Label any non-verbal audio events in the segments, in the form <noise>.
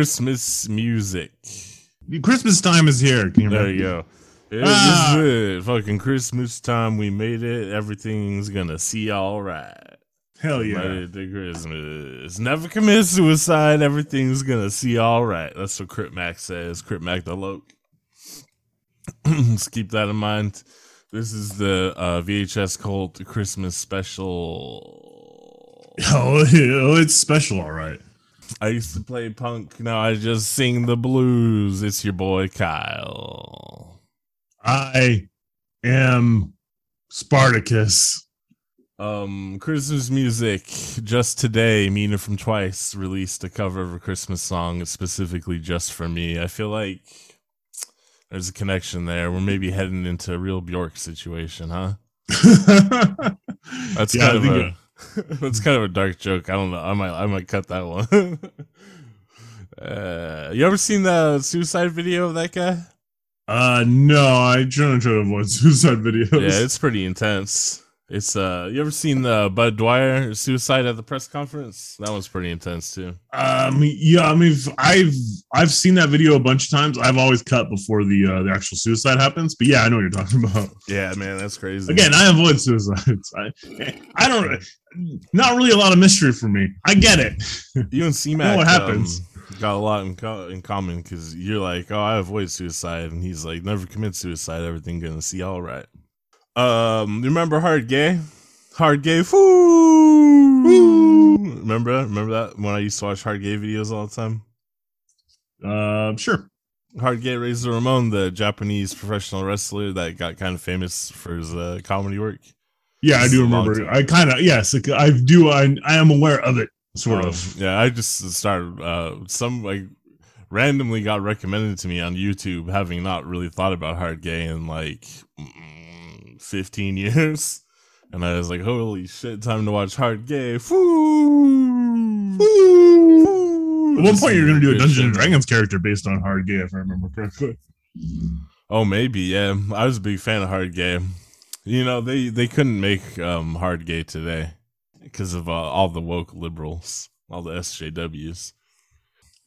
Christmas music. Christmas time is here. You There you go. Yeah, Ah. This is it. Fucking Christmas time. We made it. Everything's gonna see all right. Hell yeah. It to Christmas. Never commit suicide. Everything's gonna see all right. That's what Crit Mac says. Crit Mac the Loke. <clears throat> Let's keep that in mind. This is the uh, VHS Cult Christmas special. <laughs> Oh, it's special, all right. I used to play punk. Now I just sing the blues. It's your boy Kyle. I am Spartacus. Um, Christmas music. Just today, Mina from Twice released a cover of a Christmas song specifically just for me. I feel like there's a connection there. We're maybe heading into a real Bjork situation, huh? <laughs> That's Yeah, kind of a <laughs> that's kind of a dark joke. I don't know. I might I might cut that one. <laughs> uh, you ever seen the suicide video of that guy? uh, no, I try to try to avoid <laughs> suicide videos. Yeah, it's pretty intense. It's uh, you ever seen the Bud Dwyer suicide at the press conference? That one's pretty intense too. Um, yeah, I mean, I've I've seen that video a bunch of times. I've always cut before the uh, the actual suicide happens. But yeah, I know what you're talking <laughs> about. Yeah, man, that's crazy. Again, I avoid suicides. I, I don't. Not really a lot of mystery for me. I get it. you and CMAC <laughs> know what happens. um, got a lot in, co- in common because you're like, oh, I avoid suicide, and he's like, never commit suicide. Everything gonna see all right. Um, remember Hard Gay? Hard Gay, foo. Remember that? Remember that when I used to watch Hard Gay videos all the time? Uh, sure. Hard Gay Razor Ramon, the Japanese professional wrestler that got kind of famous for his uh, comedy work. Yeah, I do is a long remember. I kind of yes, I do. I I am aware of it, sort Um, of. Yeah, I just started uh some like randomly got recommended to me on YouTube, having not really thought about hard gay in like mm, 15 years. <laughs> And I was like, holy shit, time to watch hard gay. At one point, you're gonna do a Dungeons and Dragons character based on Hard Gay, if I remember correctly. Oh, maybe, yeah. I was a big fan of hard gay. You know, they they couldn't make um hard gay today because of uh, all the woke liberals, all the SJWs.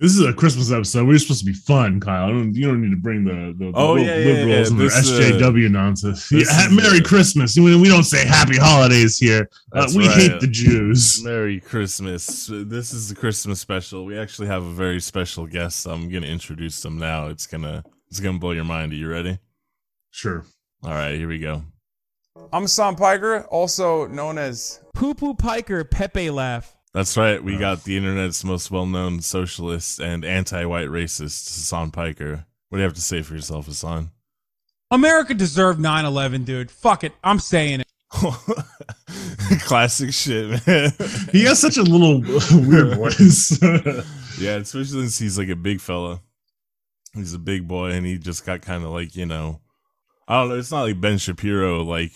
This is a Christmas episode. We're supposed to be fun, Kyle. I don't, you don't need to bring the, the, the Oh, yeah, yeah, liberals yeah. and their This, uh, SJW nonsense. Yeah, Merry uh, Christmas. We, we don't say Happy Holidays here. Uh, we right. hate the Jews. Merry Christmas. This is the Christmas special. We actually have a very special guest. I'm going to introduce them now. It's going to it's going to blow your mind. Are you ready? Sure. All right, here we go. I'm Sam Piker, also known as Poo Poo Piker Pepe laugh. That's right. We got the internet's most well-known socialist and anti-white racist, Hasan Piker. What do you have to say for yourself, Hasan? America deserved 9/11, dude. Fuck it, I'm saying it. <laughs> Classic shit, man. He has such a little <laughs> weird <laughs> voice. yeah, especially since he's like a big fella. He's a big boy, and he just got kind of like you know, I don't know. It's not like Ben Shapiro, like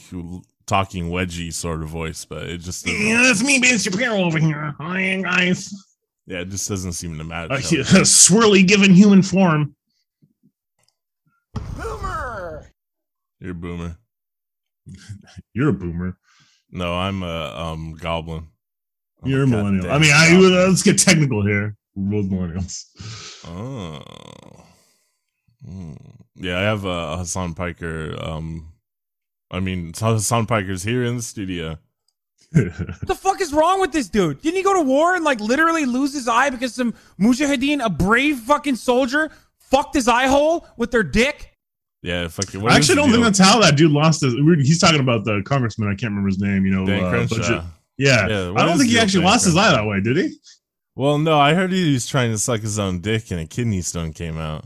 talking wedgie sort of voice, but it just yeah, that's me, Ben Shapiro over here. Hi, guys. yeah, it just doesn't seem to match. Uh, yeah, <laughs> swirly given human form. Boomer. You're a boomer. <laughs> You're a boomer. No, I'm a um goblin. I'm You're a millennial. I mean, I, goblin. let's get technical here. We're both millennials. Oh. Mm. Yeah, I have a Hasan Piker. Um, I mean, Hasan Piker's here in the studio. What the fuck is wrong with this dude? Didn't he go to war and like literally lose his eye because some mujahideen, a brave fucking soldier, fucked his eye hole with their dick? Yeah, fucking. what I actually don't think that's how that dude lost his. He's talking about the congressman. I can't remember his name. You know, Dan uh, budget- Yeah, Yeah, I don't think he actually Dan lost his eye that way, did he? Well, no, I heard he was trying to suck his own dick and a kidney stone came out.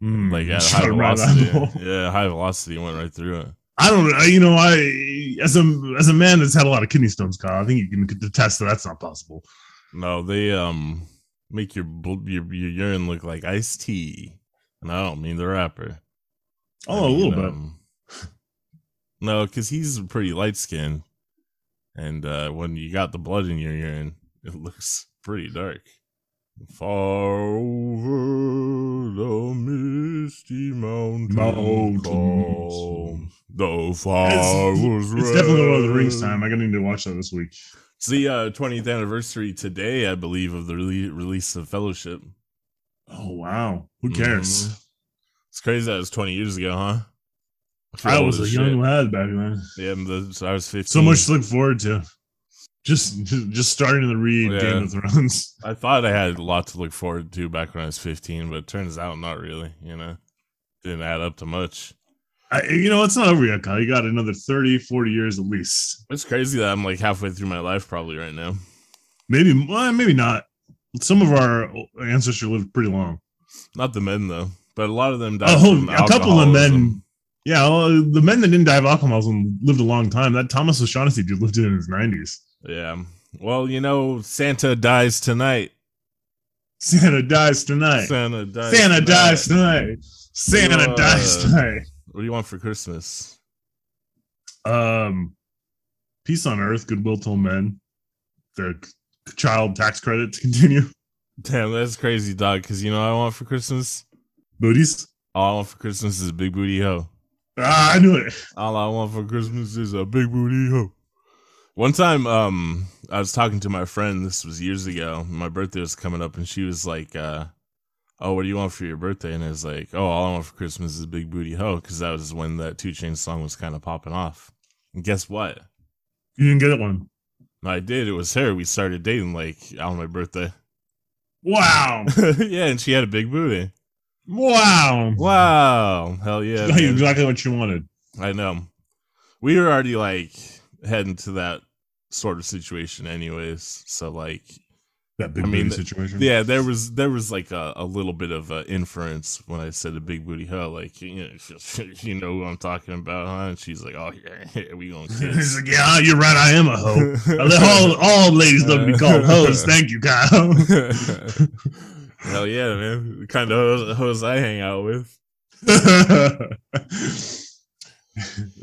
Hmm, Like at shot high him right velocity. in the hole. yeah, high velocity went right through it. I don't know. You know, I as a as a man that's had a lot of kidney stones, Kyle, I think you can attest that that's not possible. No, they um make your your, your urine look like iced tea, and I don't mean the rapper. Oh, I a little mean, bit. um, <laughs> no, because he's pretty light skinned, and uh, when you got the blood in your urine, it looks pretty dark. Far over the misty mountain Mountains. calm, the fire was It's definitely Lord of the Rings time. I gotta need to watch that this week. It's the uh, 20th anniversary today, I believe, of the rele- release of Fellowship. Oh wow. Who cares? Mhm. It's crazy that it was 20 years ago, huh? I was a as young shit. lad back then. Yeah, the, so I was 15. So much to look forward to. Just just, starting to read Yeah. Game of Thrones. <laughs> I thought I had a lot to look forward to back when I was 15, but it turns out not really, you know? Didn't add up to much. I, you know, it's not over yet, Kyle. You got another 30, 40 years at least. It's crazy that I'm like halfway through my life probably right now. Maybe, well, maybe not. Some of our ancestors lived pretty long. Not the men though, but a lot of them died. Oh, a couple of men. Yeah, well, the men that didn't die of alcoholism lived a long time. That Thomas O'Shaughnessy dude lived in his 90s. Yeah. Well, you know, Santa dies tonight. Santa dies tonight. Santa dies. Santa tonight. dies tonight. Santa Uh, dies tonight. What do you want for Christmas? Um, peace on earth, goodwill to all men. The child tax credit to continue. <laughs> Damn, that's crazy, dog. Because you know what I want for Christmas? Booties. All I want for Christmas is a big booty hoe. Ah, I knew it. All I want for Christmas is a big booty hoe. One time, um, I was talking to my friend. This was years ago. My birthday was coming up, and she was like, uh, "Oh, what do you want for your birthday?" And it's like, "Oh, all I want for Christmas is a big booty hoe," because that was when that Two Chain song was kind of popping off. And guess what? You didn't get it one. I did. It was her. We started dating like on my birthday. Wow. <laughs> yeah, and she had a big booty. Wow. Wow, hell <laughs> yeah! Man. exactly what you wanted. I know. We were already like heading to that sort of situation, anyways. So like, That big I mean, booty situation. yeah, there was there was like a, a little bit of uh, inference when I said a big booty hoe. Like, you know, <laughs> you know who I'm talking about, huh? And she's like, "Oh yeah, <laughs> yeah we gonna <laughs> He's like, yeah, you're right. I am a hoe. All, all ladies love to be called hoes. Thank you, Kyle. Hell yeah, man! The kind of hoes, hoes I hang out with.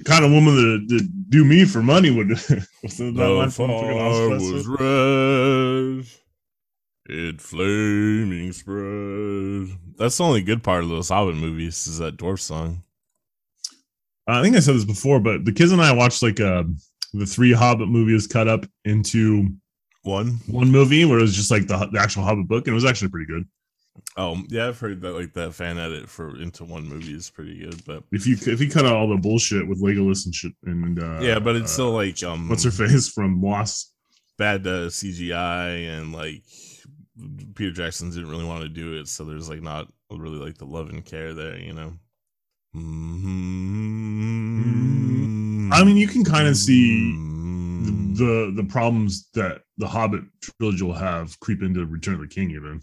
kind of woman that, that do me for money would. What's that The line from was red, it flaming spread. That's the only good part of those Hobbit movies is that dwarf song. I think I said this before, but the kids and I watched like uh, the three Hobbit movies cut up into One. one movie where it was just like the, the actual Hobbit book, and it was actually pretty good. Oh yeah, I've heard that like that fan edit for into one movie is pretty good, but If you if you cut out all the bullshit with Legolas and shit, and uh, yeah, but it's uh, still like um what's her face from Wasp. bad uh, CGI and like Peter Jackson didn't really want to do it, so there's like not really like the love and care there, you know. Mm-hmm. I mean, you can kind of see Mm. the the problems that the Hobbit trilogy will have creep into Return of the King. Even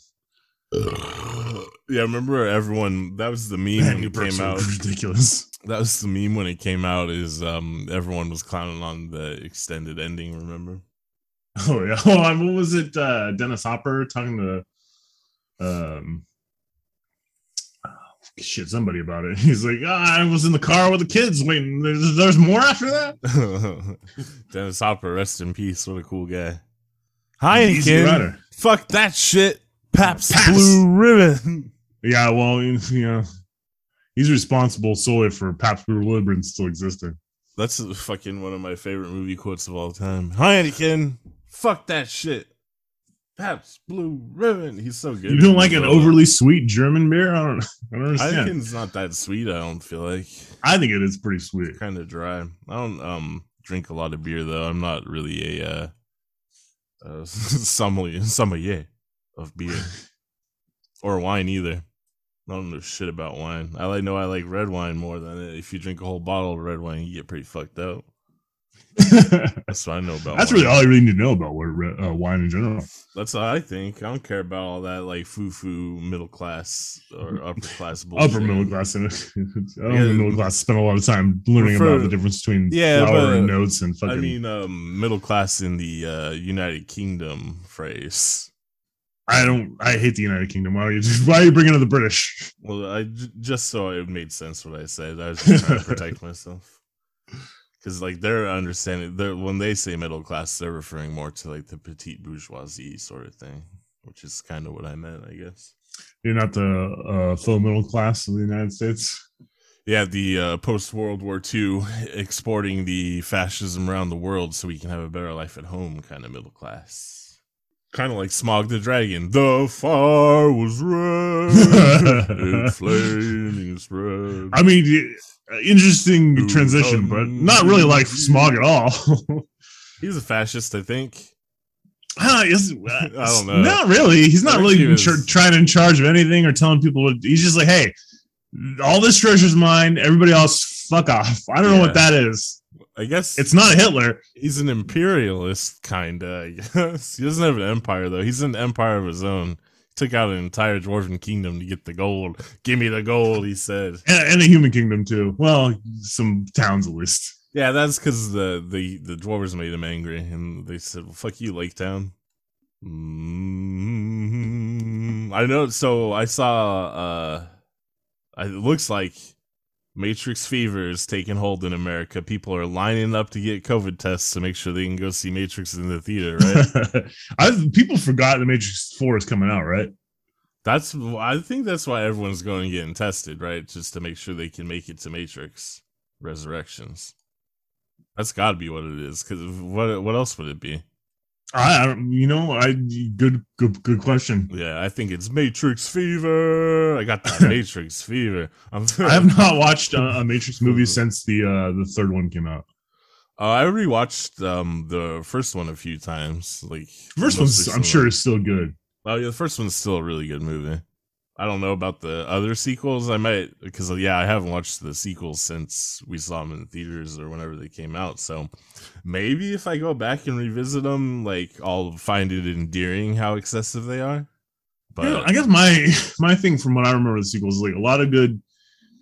<sighs> yeah, remember everyone that was the meme Man, when it came out. ridiculous. <laughs> That was the meme when it came out. Is um everyone was clowning on the extended ending. Remember? <laughs> Oh yeah. Oh, what was it? Uh, Dennis Hopper talking to um. Shit, somebody about it. <laughs> He's like, ah, I was in the car with the kids waiting. There's, there's more after that. <laughs> Dennis Hopper, rest in peace. What a cool guy. Easy Heineken. Fuck that shit. Paps, Pabst. Blue Ribbon. Yeah, well, you know, he's responsible solely for Paps Blue Ribbon still existing. That's fucking one of my favorite movie quotes of all time. Heineken. Fuck that shit. Paps, Blue Ribbon. He's so good. You don't like an overly sweet German beer? I don't, <laughs> I don't understand. Heineken's not that sweet. I don't feel like I think it is pretty sweet. kind of dry. I don't um drink a lot of beer though. I'm not really a uh, <laughs> uh sommelier sommelier of beer <laughs> or wine either. I don't know shit about wine. I like know I like red wine more than it. If you drink a whole bottle of red wine, you get pretty fucked up. <laughs> That's what I know about. That's wine. really all you really need to know about uh, wine in general. That's what I think. I don't care about all that like foo foo middle class or <laughs> upper class bullshit. Upper middle class. In it. I don't Yeah. middle class spend a lot of time learning Prefer- about the difference between Yeah, flour but- and notes and fucking. I mean, um, middle class in the uh, United Kingdom phrase. I don't. I hate the United Kingdom. Why are you? <laughs> Why are you bringing up the British? Well, I j- just so it made sense what I said. I was just trying to protect myself because like they're understanding they're when they say middle class they're referring more to like the petite bourgeoisie sort of thing which is kind of what i meant i guess. You're not the uh, full middle class of the United States. yeah the uh, post world war ii <laughs> exporting the fascism around the world so we can have a better life at home kind of middle class. Kind of like Smaug the dragon. The fire was red it flaming spread. I mean, interesting Ooh, transition, but um, not really like Smaug at all. <laughs> he's a fascist i think Ah, yes, <laughs> I don't know. Not really. He's not really he in was- char- trying in charge of anything or telling people. What, he's just like, hey, all this treasure's mine. Everybody else, fuck off. I don't know what that is. i guess It's not Hitler. He's an imperialist, kinda. I guess he doesn't have an empire though. He's an empire of his own. Took out an entire dwarven kingdom to get the gold. Give me the gold, he said. And, and a human kingdom too. Well, some towns at least. Yeah, that's because the the the dwarves made him angry, and they said, well, "Fuck you, Lake Town." mm I know. So I saw. uh It looks like Matrix fever is taking hold in America. People are lining up to get COVID tests to make sure they can go see Matrix in the theater. Right. <laughs> I people forgot the Matrix Four is coming out, right? That's I think that's why everyone's going and getting tested, right? Just to make sure they can make it to Matrix Resurrections. That's got to be what it is. Because what what else would it be? I, you know, I good good good question. Yeah, I think it's Matrix Fever. I got that <laughs> Matrix Fever. I'm, <laughs> I have not watched a, a Matrix movie since the uh the third one came out. Uh, I rewatched um the first one a few times. Like First one's, I'm sure, is still good. Oh yeah, the first one's still a really good movie. I don't know about the other sequels. I might because yeah, I haven't watched the sequels since we saw them in the theaters or whenever they came out. So maybe if I go back and revisit them, like I'll find it endearing how excessive they are. But Yeah, I guess my my thing from what I remember the sequels is like a lot of good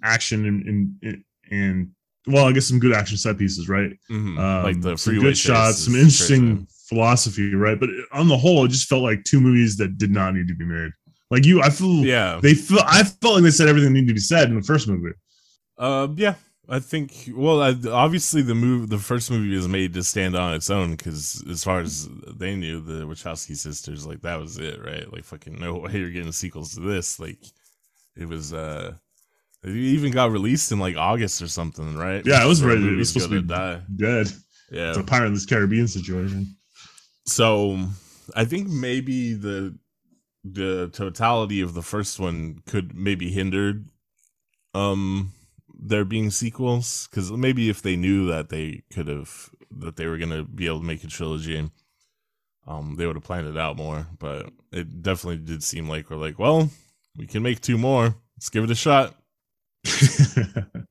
action and and, and well, I guess some good action set pieces, right? mhm, Um, like the some good shots, some interesting crazy. philosophy, right? But on the whole, it just felt like two movies that did not need to be made. Like you, I feel Yeah, they feel I felt like they said everything needed to be said in the first movie. Uh, yeah, I think. Well, I, obviously the move, the first movie was made to stand on its own because, as far as they knew, the Wachowski sisters, like that was it, right? Like fucking no way you're getting sequels to this. Like it was. uh It even got released in like August or something, right? Yeah, it was ready. It was supposed to be die. dead. Yeah. It's a Pirates of the Caribbean situation. So I think maybe the the totality of the first one could maybe hindered um there being sequels because maybe if they knew that they could have that they were gonna be able to make a trilogy um they would have planned it out more but it definitely did seem like we're like well we can make two more. Let's give it a shot <laughs>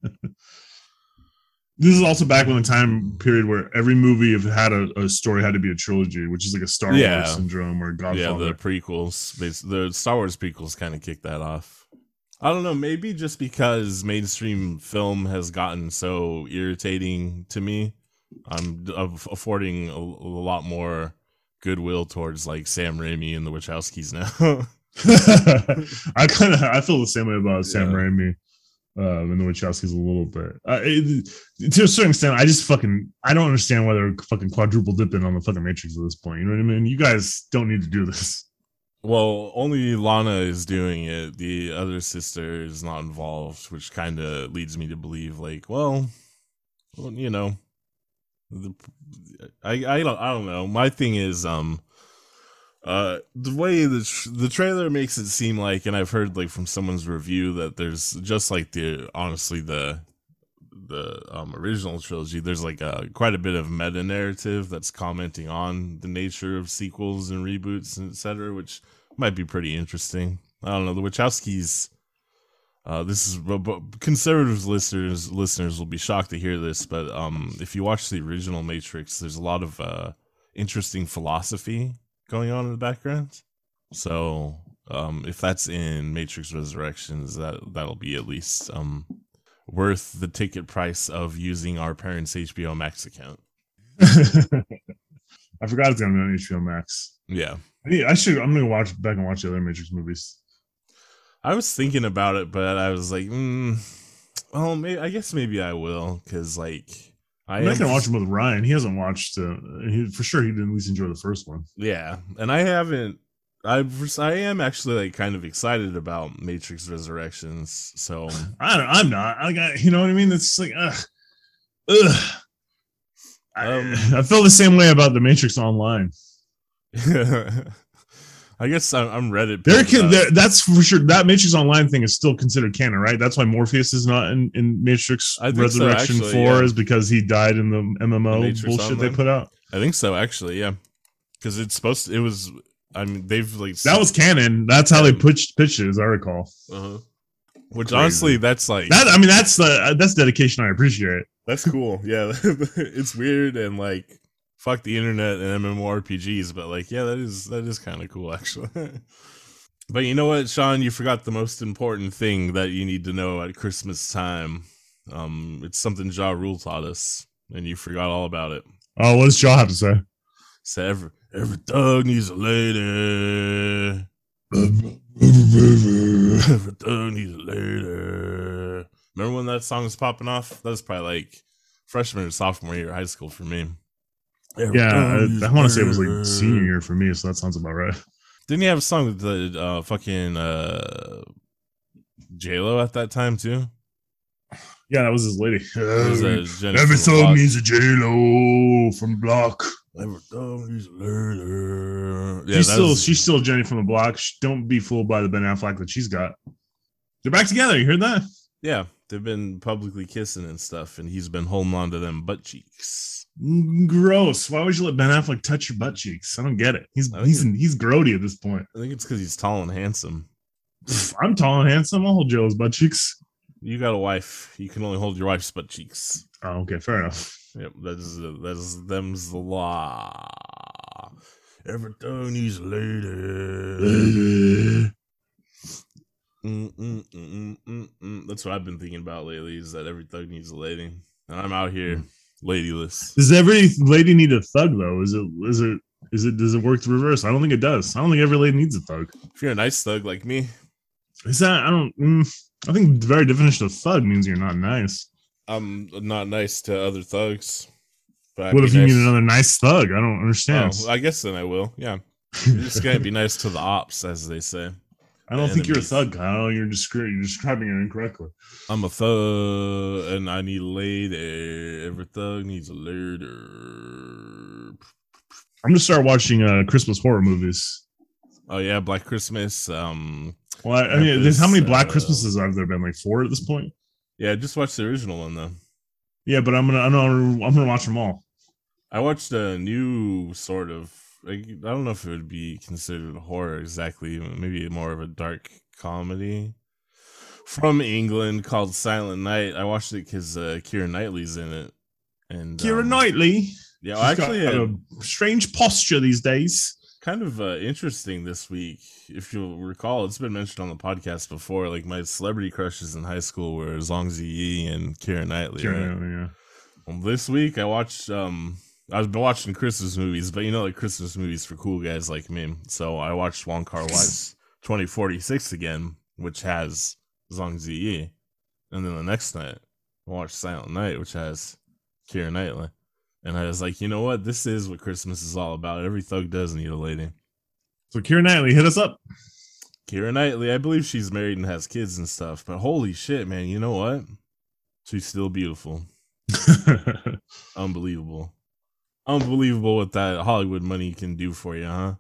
This is also back when the time period where every movie if had a, a story had to be a trilogy, which is like a Star Yeah. Wars syndrome or Godfather. Yeah, the prequels, the Star Wars prequels kind of kicked that off. I don't know, maybe just because mainstream film has gotten so irritating to me, I'm affording a, a lot more goodwill towards like Sam Raimi and the Wachowskis now. <laughs> <laughs> I kind of I feel the same way about Sam Raimi um, and the Wachowskis a little bit. Uh, it, to a certain extent, I just fucking I don't understand why they're fucking quadruple dipping on the fucking Matrix at this point. You know what I mean? You guys don't need to do this. well, only Lana is doing it. The other sister is not involved, which kind of leads me to believe like, well, well you know, the, I I don't I don't know. My thing is um uh the way the tr- the trailer makes it seem like and I've heard like from someone's review that there's just like the honestly the the um original trilogy there's like a quite a bit of meta narrative that's commenting on the nature of sequels and reboots and etc which might be pretty interesting. I don't know the Wachowskis uh, this is conservative listeners. Listeners will be shocked to hear this, but um, if you watch the original Matrix, there's a lot of uh, interesting philosophy going on in the background. So um, if that's in Matrix Resurrections, that that'll be at least um, worth the ticket price of using our parents' HBO Max account. <laughs> I forgot it's gonna be on HBO Max. Yeah, I, need, I should. I'm gonna watch back and watch the other Matrix movies. I was thinking about it, but I was like, mm, well, maybe I guess maybe I will because like I I'm not gonna watch him with Ryan. He hasn't watched. Uh, he, for sure, he didn't at least enjoy the first one. Yeah, and I haven't. I I am actually like kind of excited about Matrix Resurrections. So <sighs> I don't, I'm not. I got. You know what I mean? It's like, ugh, ugh. Um, I, I feel the same way about the Matrix Online. <laughs> I guess I'm, I'm Reddit. There can there, that's for sure. That Matrix Online thing is still considered canon, right? That's why Morpheus is not in, in Matrix think so, Resurrection actually, Four yeah. is because he died in the MMO Matrix bullshit they put out. I think so. Actually, yeah, because it's supposed. To, it was. I mean, they've like That was canon. That's how they pitched pitched it, as I recall. Uh-huh. Which Crazy. honestly, that's like That I mean, that's the that's dedication I appreciate. That's cool. Yeah, <laughs> it's weird and like fuck the internet and MMORPGs, but like yeah, that is that is kind of cool actually. <laughs> but you know what, Sean, you forgot the most important thing that you need to know at Christmas time. Um, it's something Ja Rule taught us, and you forgot all about it. Oh, what does Shaw have to say? So every every thug needs a lady. <laughs> every thug needs a lady. Remember when that song was popping off? That was probably like freshman or sophomore year of high school for me. Every Yeah, thug needs I, a I want to say it was like senior year for me, so that sounds about right. Didn't he have a song with the uh, fucking uh, J Lo at that time too? Yeah, that was his lady. It was, Jennifer Every from the song Block. needs a J Lo from Block. Every thug needs a lady. Yeah, she's still was- she's still Jenny from the Block. Sh- Don't be fooled by the Ben Affleck that she's got. They're back together. You heard that? Yeah, they've been publicly kissing and stuff, and he's been holding on to them butt cheeks. Mm, Gross. Why would you let Ben Affleck touch your butt cheeks? I don't get it. He's he's he's grody at this point. I think it's because he's tall and handsome. I'm tall and handsome. I'll hold Joe's butt cheeks. You got a wife. You can only hold your wife's butt cheeks. Oh, okay, fair enough. Yep, that is that is them's the law. Every thug needs a lady. Mm, mm, mm, mm, mm, mm. That's what I've been thinking about lately. Is that every thug needs a lady, and I'm out here ladyless. Does every lady need a thug though? Is it is it is it does it work the reverse? I don't think it does. I don't think every lady needs a thug. If you're a nice thug like me, Is that I don't mm, I think the very definition of thug means you're not nice. I'm not nice to other thugs. But what if you nice- meet another nice thug? I don't understand. Oh, I guess then I will. Yeah, <laughs> you're just gonna be nice to the ops, as they say. I don't think you're a enemies. thug, Kyle. You're descri- you're describing it incorrectly. I'm a thug, and I need a lady. Every thug needs a lady. I'm gonna start watching uh, Christmas horror movies. Oh yeah, Black Christmas. Um, Well, I, I mean, there's how many Black Uh, Christmases have there been? Like four at this point. yeah, just watch the original one though. Yeah, but I'm gonna I'm gonna I'm gonna watch them all. I watched a new sort of. I don't know if it would be considered horror exactly. Maybe more of a dark comedy from England called Silent Night. I watched it because uh, Keira Knightley's in it. And Keira um, Knightley. Yeah, well, actually, got uh, a strange posture these days. kind of uh, interesting this week. If you'll recall, it's been mentioned on the podcast before. Like my celebrity crushes in high school were Zhang Ziyi and Keira Knightley. Keira right? Knightley, yeah. Well, this week I watched. um I've been watching Christmas movies, but you know, like Christmas movies for cool guys like me. So I watched Wong Kar Wai's 2046 again, which has Zhang Ziyi, and then the next night I watched Silent Night, which has Keira Knightley. And I was like, you know what? This is what Christmas is all about. Every thug does need a lady. So Keira Knightley, hit us up. Keira Knightley, I believe she's married and has kids and stuff, but holy shit, man, you know what? She's still beautiful. <laughs> Unbelievable. Unbelievable what that Hollywood money can do for you, huh?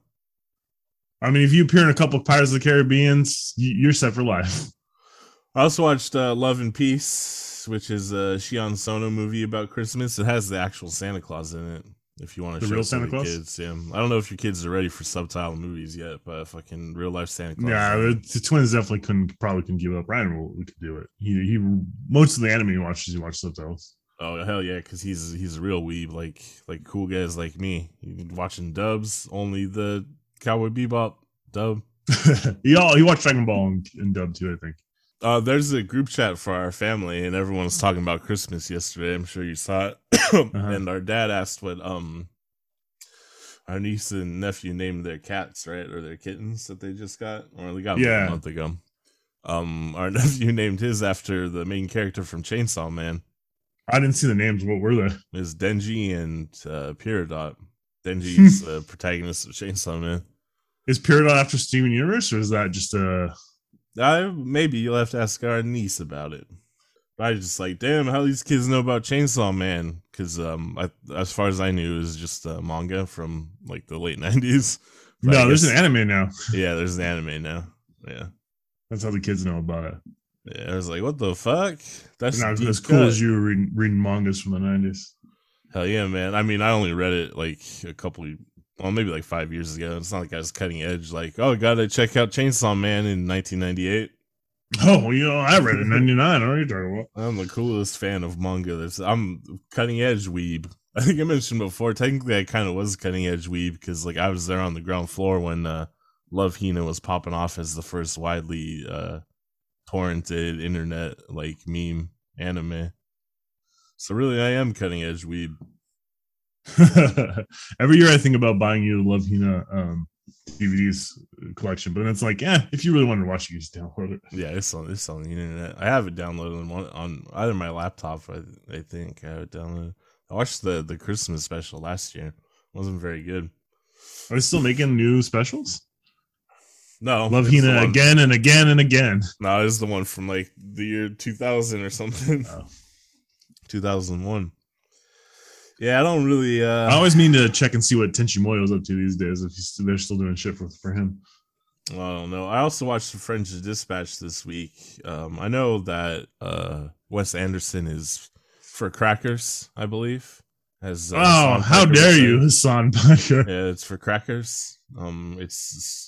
I mean, if you appear in a couple of Pirates of the Caribbeans, y- you're set for life. <laughs> I also watched uh, Love and Peace, which is a Shion Sono movie about Christmas. It has the actual Santa Claus in it. If you want to The show real Santa Claus? kids, yeah. I don't know if your kids are ready for subtitle movies yet, but fucking real life Santa Claus. Yeah, the, twins definitely couldn't probably couldn't give up. Ryan will, we could do it. He he most of the anime he watches he watches subtitles. Oh hell yeah, because he's he's a real weeb, like like cool guys like me. Watching dubs, only the Cowboy Bebop dub. <laughs> he all he watched Dragon Ball in, dub too. I think. Uh, there's a group chat for our family, and everyone was talking about Christmas yesterday. I'm sure you saw it. <coughs> And our dad asked what um our niece and nephew named their cats, right, or their kittens that they just got, or they got Yeah. a month ago. Um, our <laughs> nephew named his after the main character from Chainsaw Man. I didn't see the names. What were they? It's Denji and uh, Peridot. Denji's <laughs> the protagonist of Chainsaw Man. Is Peridot after Steven Universe, or is that just a? I maybe you'll have to ask our niece about it. But I just like, damn, how these kids know about Chainsaw Man? Because um, I, as far as I knew, it was just a manga from like the late <laughs> nineties. No, there's an anime now. Yeah, there's an anime now. Yeah, That's how the kids know about it. Yeah. I was like, what the fuck? That's not as cool cut. as you were reading, reading mangas from the nineties. Hell yeah, man. I mean, I only read it like a couple, well, maybe like five years ago. It's not like I was cutting edge. Like, oh, gotta check out Chainsaw Man in 1998. <laughs> Oh, you know, I read it in '99. I you talking about. I'm the coolest fan of manga. There's, I'm cutting edge weeb. <laughs> I think I mentioned before. Technically, I kind of was cutting edge weeb because like I was there on the ground floor when uh, Love Hina was popping off as the first widely uh, torrented internet like meme anime. So really, I am cutting edge weeb. <laughs> Every year, I think about buying you the Love Hina um, DVDs collection, but it's like, yeah, if you really wanted to watch it, you just download it. Yeah, it's on it's on the internet. I have it downloaded on one on either my laptop. I, I think I have it downloaded. I watched the the Christmas special last year. wasn't very good. Are they still making new specials? No, Love Hina one- again and again and again. No, it's the one from like the year 2000 or something. Oh. <laughs> 2001. Yeah, I don't really. uh I always mean to check and see what Tenchi Muyo's up to these days. If he's, they're still doing shit for, for him. I don't know. I also watched the French Dispatch this week. Um, I know that uh Wes Anderson is for crackers, I believe. As uh, oh, how dare you, Hasan Piker? Yeah, it's for crackers. Um, it's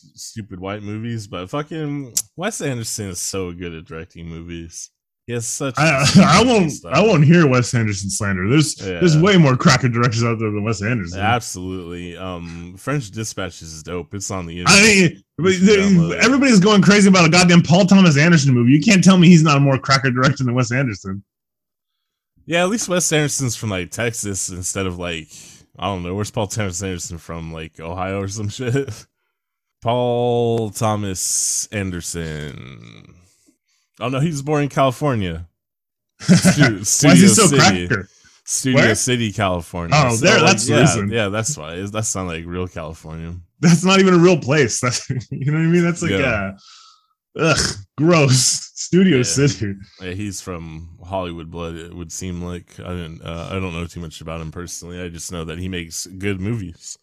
s- stupid white movies, but fucking Wes Anderson is so good at directing movies. He has such. I, <laughs> I won't. stuff. I won't hear Wes Anderson slander. There's there's way more cracker directors out there than Wes Anderson. Absolutely. Um, French Dispatch is dope. It's on the internet. I mean, but You should download there- everybody's going crazy about a goddamn Paul Thomas Anderson movie. You can't tell me he's not a more cracker director than Wes Anderson. Yeah, at least Wes Anderson's from like Texas instead of like I don't know. Where's Paul Thomas Anderson from? Like Ohio or some <laughs> shit. Paul Thomas Anderson. Oh no, he was born in California. <laughs> Stu- Why is Studio he so City. cracker? Studio Where? City, California. Oh, there- that's yeah, reason. Yeah, that's why. That's not like real California. That's not even a real place. <laughs> That's you know what I mean. That's like Yeah. uh ugh, gross. Studio Yeah. City. Yeah, he's from Hollywood blood. It would seem like I didn't. Uh, I don't know too much about him personally. I just know that he makes good movies.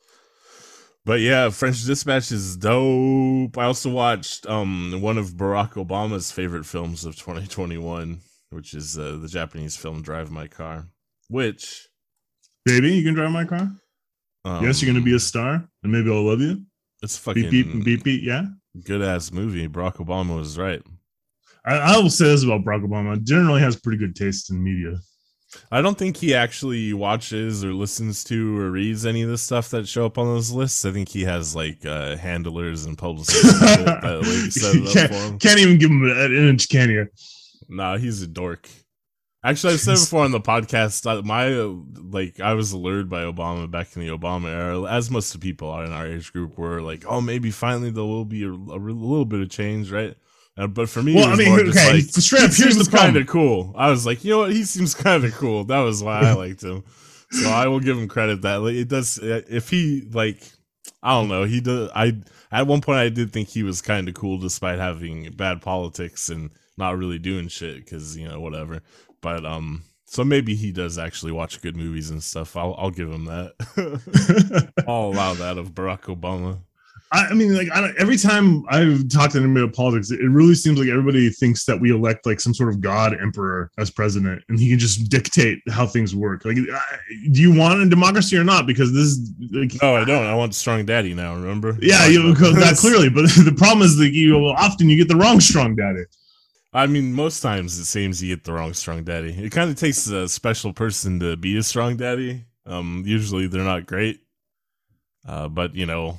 But yeah, French Dispatch is dope. I also watched um one of Barack Obama's favorite films of 2021, which is uh, the Japanese film Drive My Car. Which Baby, you can drive my car. um, yes, you're gonna be a star, and maybe I'll love you. It's fucking Beep beep beep beep. Yeah. Good ass movie. Barack Obama was right. I, I will say this about Barack Obama. Generally has pretty good taste in media. I don't think he actually watches or listens to or reads any of the stuff that show up on those lists. I think he has like uh, handlers and publicists that, <laughs> like, set it up can't, for him. can't even give him an inch, can you? Nah, he's a dork. Actually, I've said before on the podcast that my uh, like I was lured by Obama back in the Obama era, as most of people are in our age group were like, oh, maybe finally there will be a, a little bit of change, right? Uh, but for me, Well, it was I mean, okay, like, straight up, he here's seems the kind of cool. I was like, you know what, he seems kind of cool. That was why I liked him. So I will give him credit that like, it does. uh, If he like, I don't know, he does. I at one point I did think he was kind of cool despite having bad politics and not really doing shit because you know whatever. But um, so maybe he does actually watch good movies and stuff. I'll I'll give him that. <laughs> I'll allow that of Barack Obama. I, mean, like, I don't, every time I've talked to anybody about politics, it really seems like everybody thinks that we elect like some sort of god emperor as president, and he can just dictate how things work. Like, I, do you want a democracy or not? Because this, is like, No, I don't. I want strong daddy now. Remember? yeah, you that clearly. But <laughs> the problem is that you often you get the wrong strong daddy. I mean, most times it seems you get the wrong strong daddy. It kind of takes a special person to be a strong daddy. Um, usually they're not great, uh, but you know,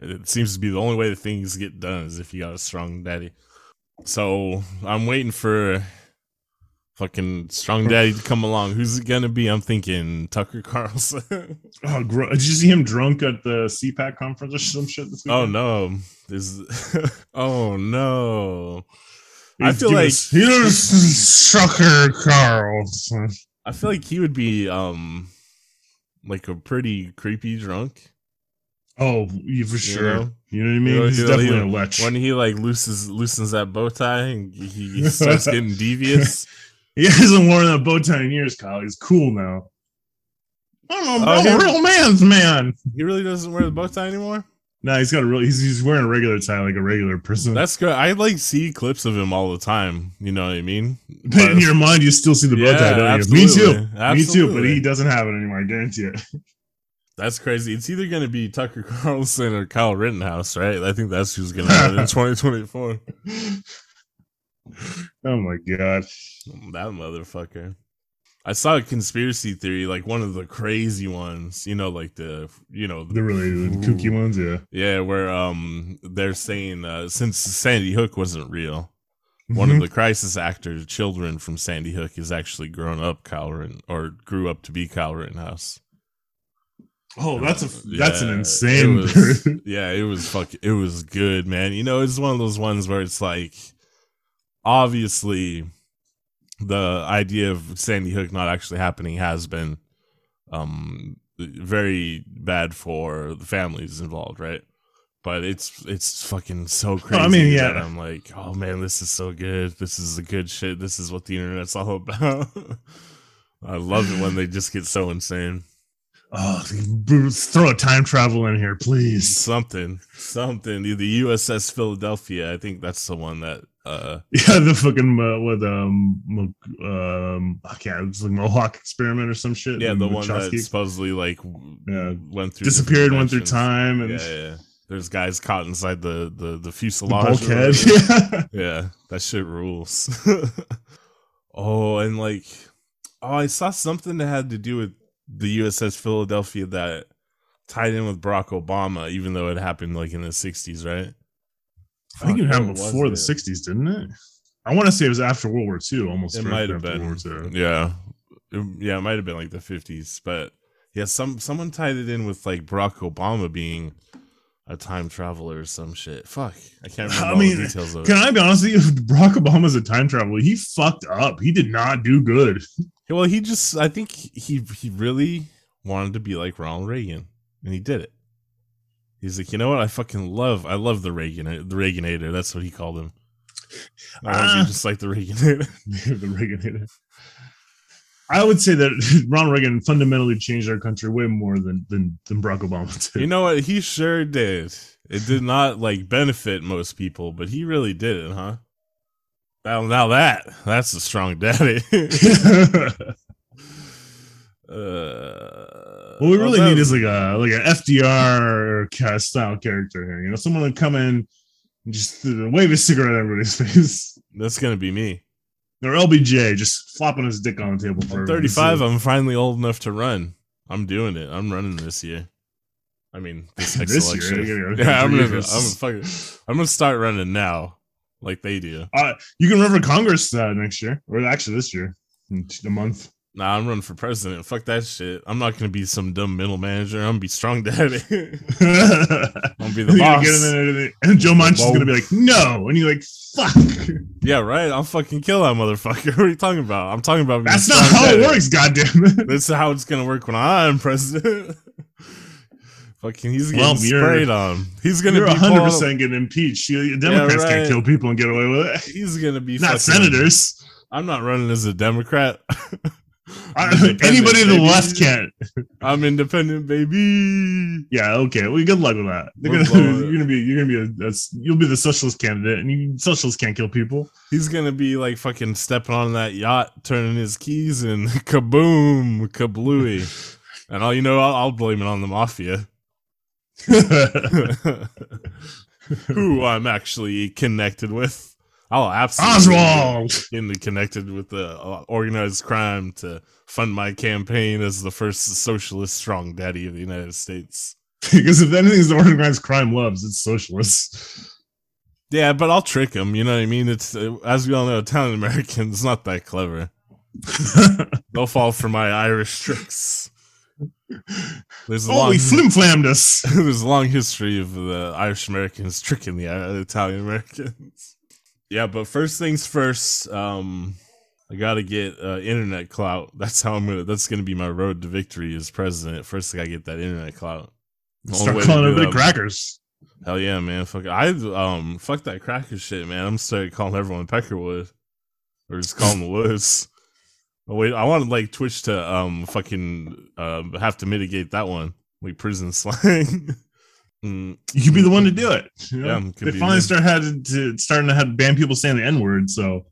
it seems to be the only way that things get done is if you got a strong daddy. So I'm waiting for fucking strong daddy to come along. Who's it gonna be? I'm thinking Tucker Carlson. <laughs> Oh, gro- did you see him drunk at the CPAC conference or some shit? This oh no, this. <laughs> oh no. I feel like here's Tucker Carlson. I feel like he would be um like a pretty creepy drunk. Oh, for sure. know? You know what I mean? You know, He's definitely you a lech. When he like loosens loosens that bow tie and he, he starts <laughs> getting devious. He hasn't worn that bow tie in years, Kyle. He's cool now. I'm a, Oh, I'm a real man's man. He really doesn't wear the bow tie anymore. Nah, he's got a real. He's, he's wearing a regular tie like a regular person. That's good. I like see clips of him all the time. You know what I mean? <laughs> but in your mind, you still see the bow Yeah, tie, don't you? Me absolutely. too. Me too. But he doesn't have it anymore. I guarantee it. <laughs> That's crazy. It's either going to be Tucker <laughs> Carlson or Kyle Rittenhouse, right? I think that's who's going to win in 2024. Oh my god. That motherfucker. I saw a conspiracy theory, like one of the crazy ones, you know, like the, you know, The really kooky ones, yeah. yeah, where um they're saying uh, since Sandy Hook wasn't real, one Mhm. of the crisis actors' children from Sandy Hook is actually grown up Kyle Ritten, or grew up to be Kyle Rittenhouse. Oh, that's a that's an insane. It was, <laughs> yeah, it was fuck. It was good, man. You know, it's one of those ones where it's like, obviously, the idea of Sandy Hook not actually happening has been, um, very bad for the families involved, right? But it's it's fucking so crazy. I mean, that yeah. I'm like, oh man, this is so good. This is the good shit. This is what the internet's <laughs> all about. I love it when they just get so insane. oh, throw a time travel in here, please. something something the uss philadelphia i think that's the one that uh Yeah, the fucking uh, what um um I can't. It's like Mohawk experiment or some shit. yeah the one that supposedly like Yeah. went through disappeared, went through time, and yeah yeah there's guys caught inside the the the the fuselage bulkhead. <laughs> Yeah. yeah that shit rules <laughs> oh and like oh i saw something that had to do with the uss philadelphia that tied in with barack obama even though it happened like in the 60s right I think it happened before the '60s, didn't it? I want to say it was after World War II, almost. It might have been. World War II. Yeah, It- yeah, it might have been like the fifties, but yeah, some someone tied it in with like Barack Obama being a time traveler or some shit. Fuck, I can't remember I all mean, the details of it. Can it. I be honest with you? <laughs> Barack Obama's a time traveler. He fucked up. He did not do good. <laughs> Well, he just, I think he he really wanted to be like Ronald Reagan, and he did it. He's like, you know what? I fucking love, I love the Reagan, the Reaganator. That's what he called him. I want to Ah. be just like the Reaganator. <laughs> the Reagan. I would say that <laughs> Ronald Reagan fundamentally changed our country way more than than, than Barack Obama <laughs> did. You know what? He sure did. It did not like benefit most people, but he really did it, huh? Now, now that that's a strong daddy. uh, what we really need is like a like an FDR style character here. You know, someone to come in and just wave a cigarette at everybody's <laughs> face. that's gonna be me. Or LBJ just flopping his dick on the table for I'm 35. I'm finally old enough to run. I'm doing it. I'm running this year. I mean, <laughs> this next This year, election. <laughs> yeah, I'm gonna, I'm gonna fucking, I'm gonna start running now, like they do. Uh, you can run for Congress uh, next year, or actually this year, in a month. Nah, I'm running for president. Fuck that shit. I'm not gonna be some dumb middle manager. I'm gonna be strong daddy. <laughs> I'm be the <laughs> boss. and, and Joe Manchin's is gonna be like, no, and you're like, fuck. yeah, right. I'll fucking kill that motherfucker. <laughs> What are you talking about? I'm talking about. That's not how it daddy. works. Goddamn it. This is how it's gonna work when I'm president. fucking, he's getting Well, sprayed on. He's gonna You're be 100 percent getting impeached. Democrats right. can't kill people and get away with it. He's gonna be Not fucking- senators. I'm not running as a Democrat. I, I'm independent, anybody in the left can't. I'm independent, baby. Yeah, okay. Well, good luck with that. Gonna, you're gonna be, you're gonna be a, a, you'll be the socialist candidate, and you, socialists can't kill people. He's gonna be like fucking stepping on that yacht, turning his keys, and <laughs> kaboom, kablooey. <laughs> and all you know, I'll, I'll blame it on the mafia, <laughs> who I'm actually connected with. I'll absolutely Oswald. get into connected with the uh, organized crime to fund my campaign as the first socialist strong daddy of the United States. <laughs> because if anything's the organized crime loves, it's socialists. Yeah, but I'll trick him. You know what I mean? It's uh, as we all know, Italian Americans not that clever. <laughs> They'll fall for my Irish tricks. There's a oh, long he flim flammed us. <laughs> there's a long history of the Irish Americans tricking the uh, Italian Americans. Yeah, but first things first. Um, I gotta get uh, internet clout. <laughs> That's how I'm gonna. That's gonna be my road to victory as president. First, I gotta get that internet clout. Start calling everybody crackers. Hell yeah, man! Fuck, I um, fuck that cracker shit, man. I'm starting calling everyone Peckerwood, or just calling the Woods. Oh, wait, I want like Twitch to um, fucking uh, have to mitigate that one, like prison <laughs> slang. Mm, You could be the one to do it. you <laughs> know? Yeah, they finally start had to starting to have ban people saying the n word. So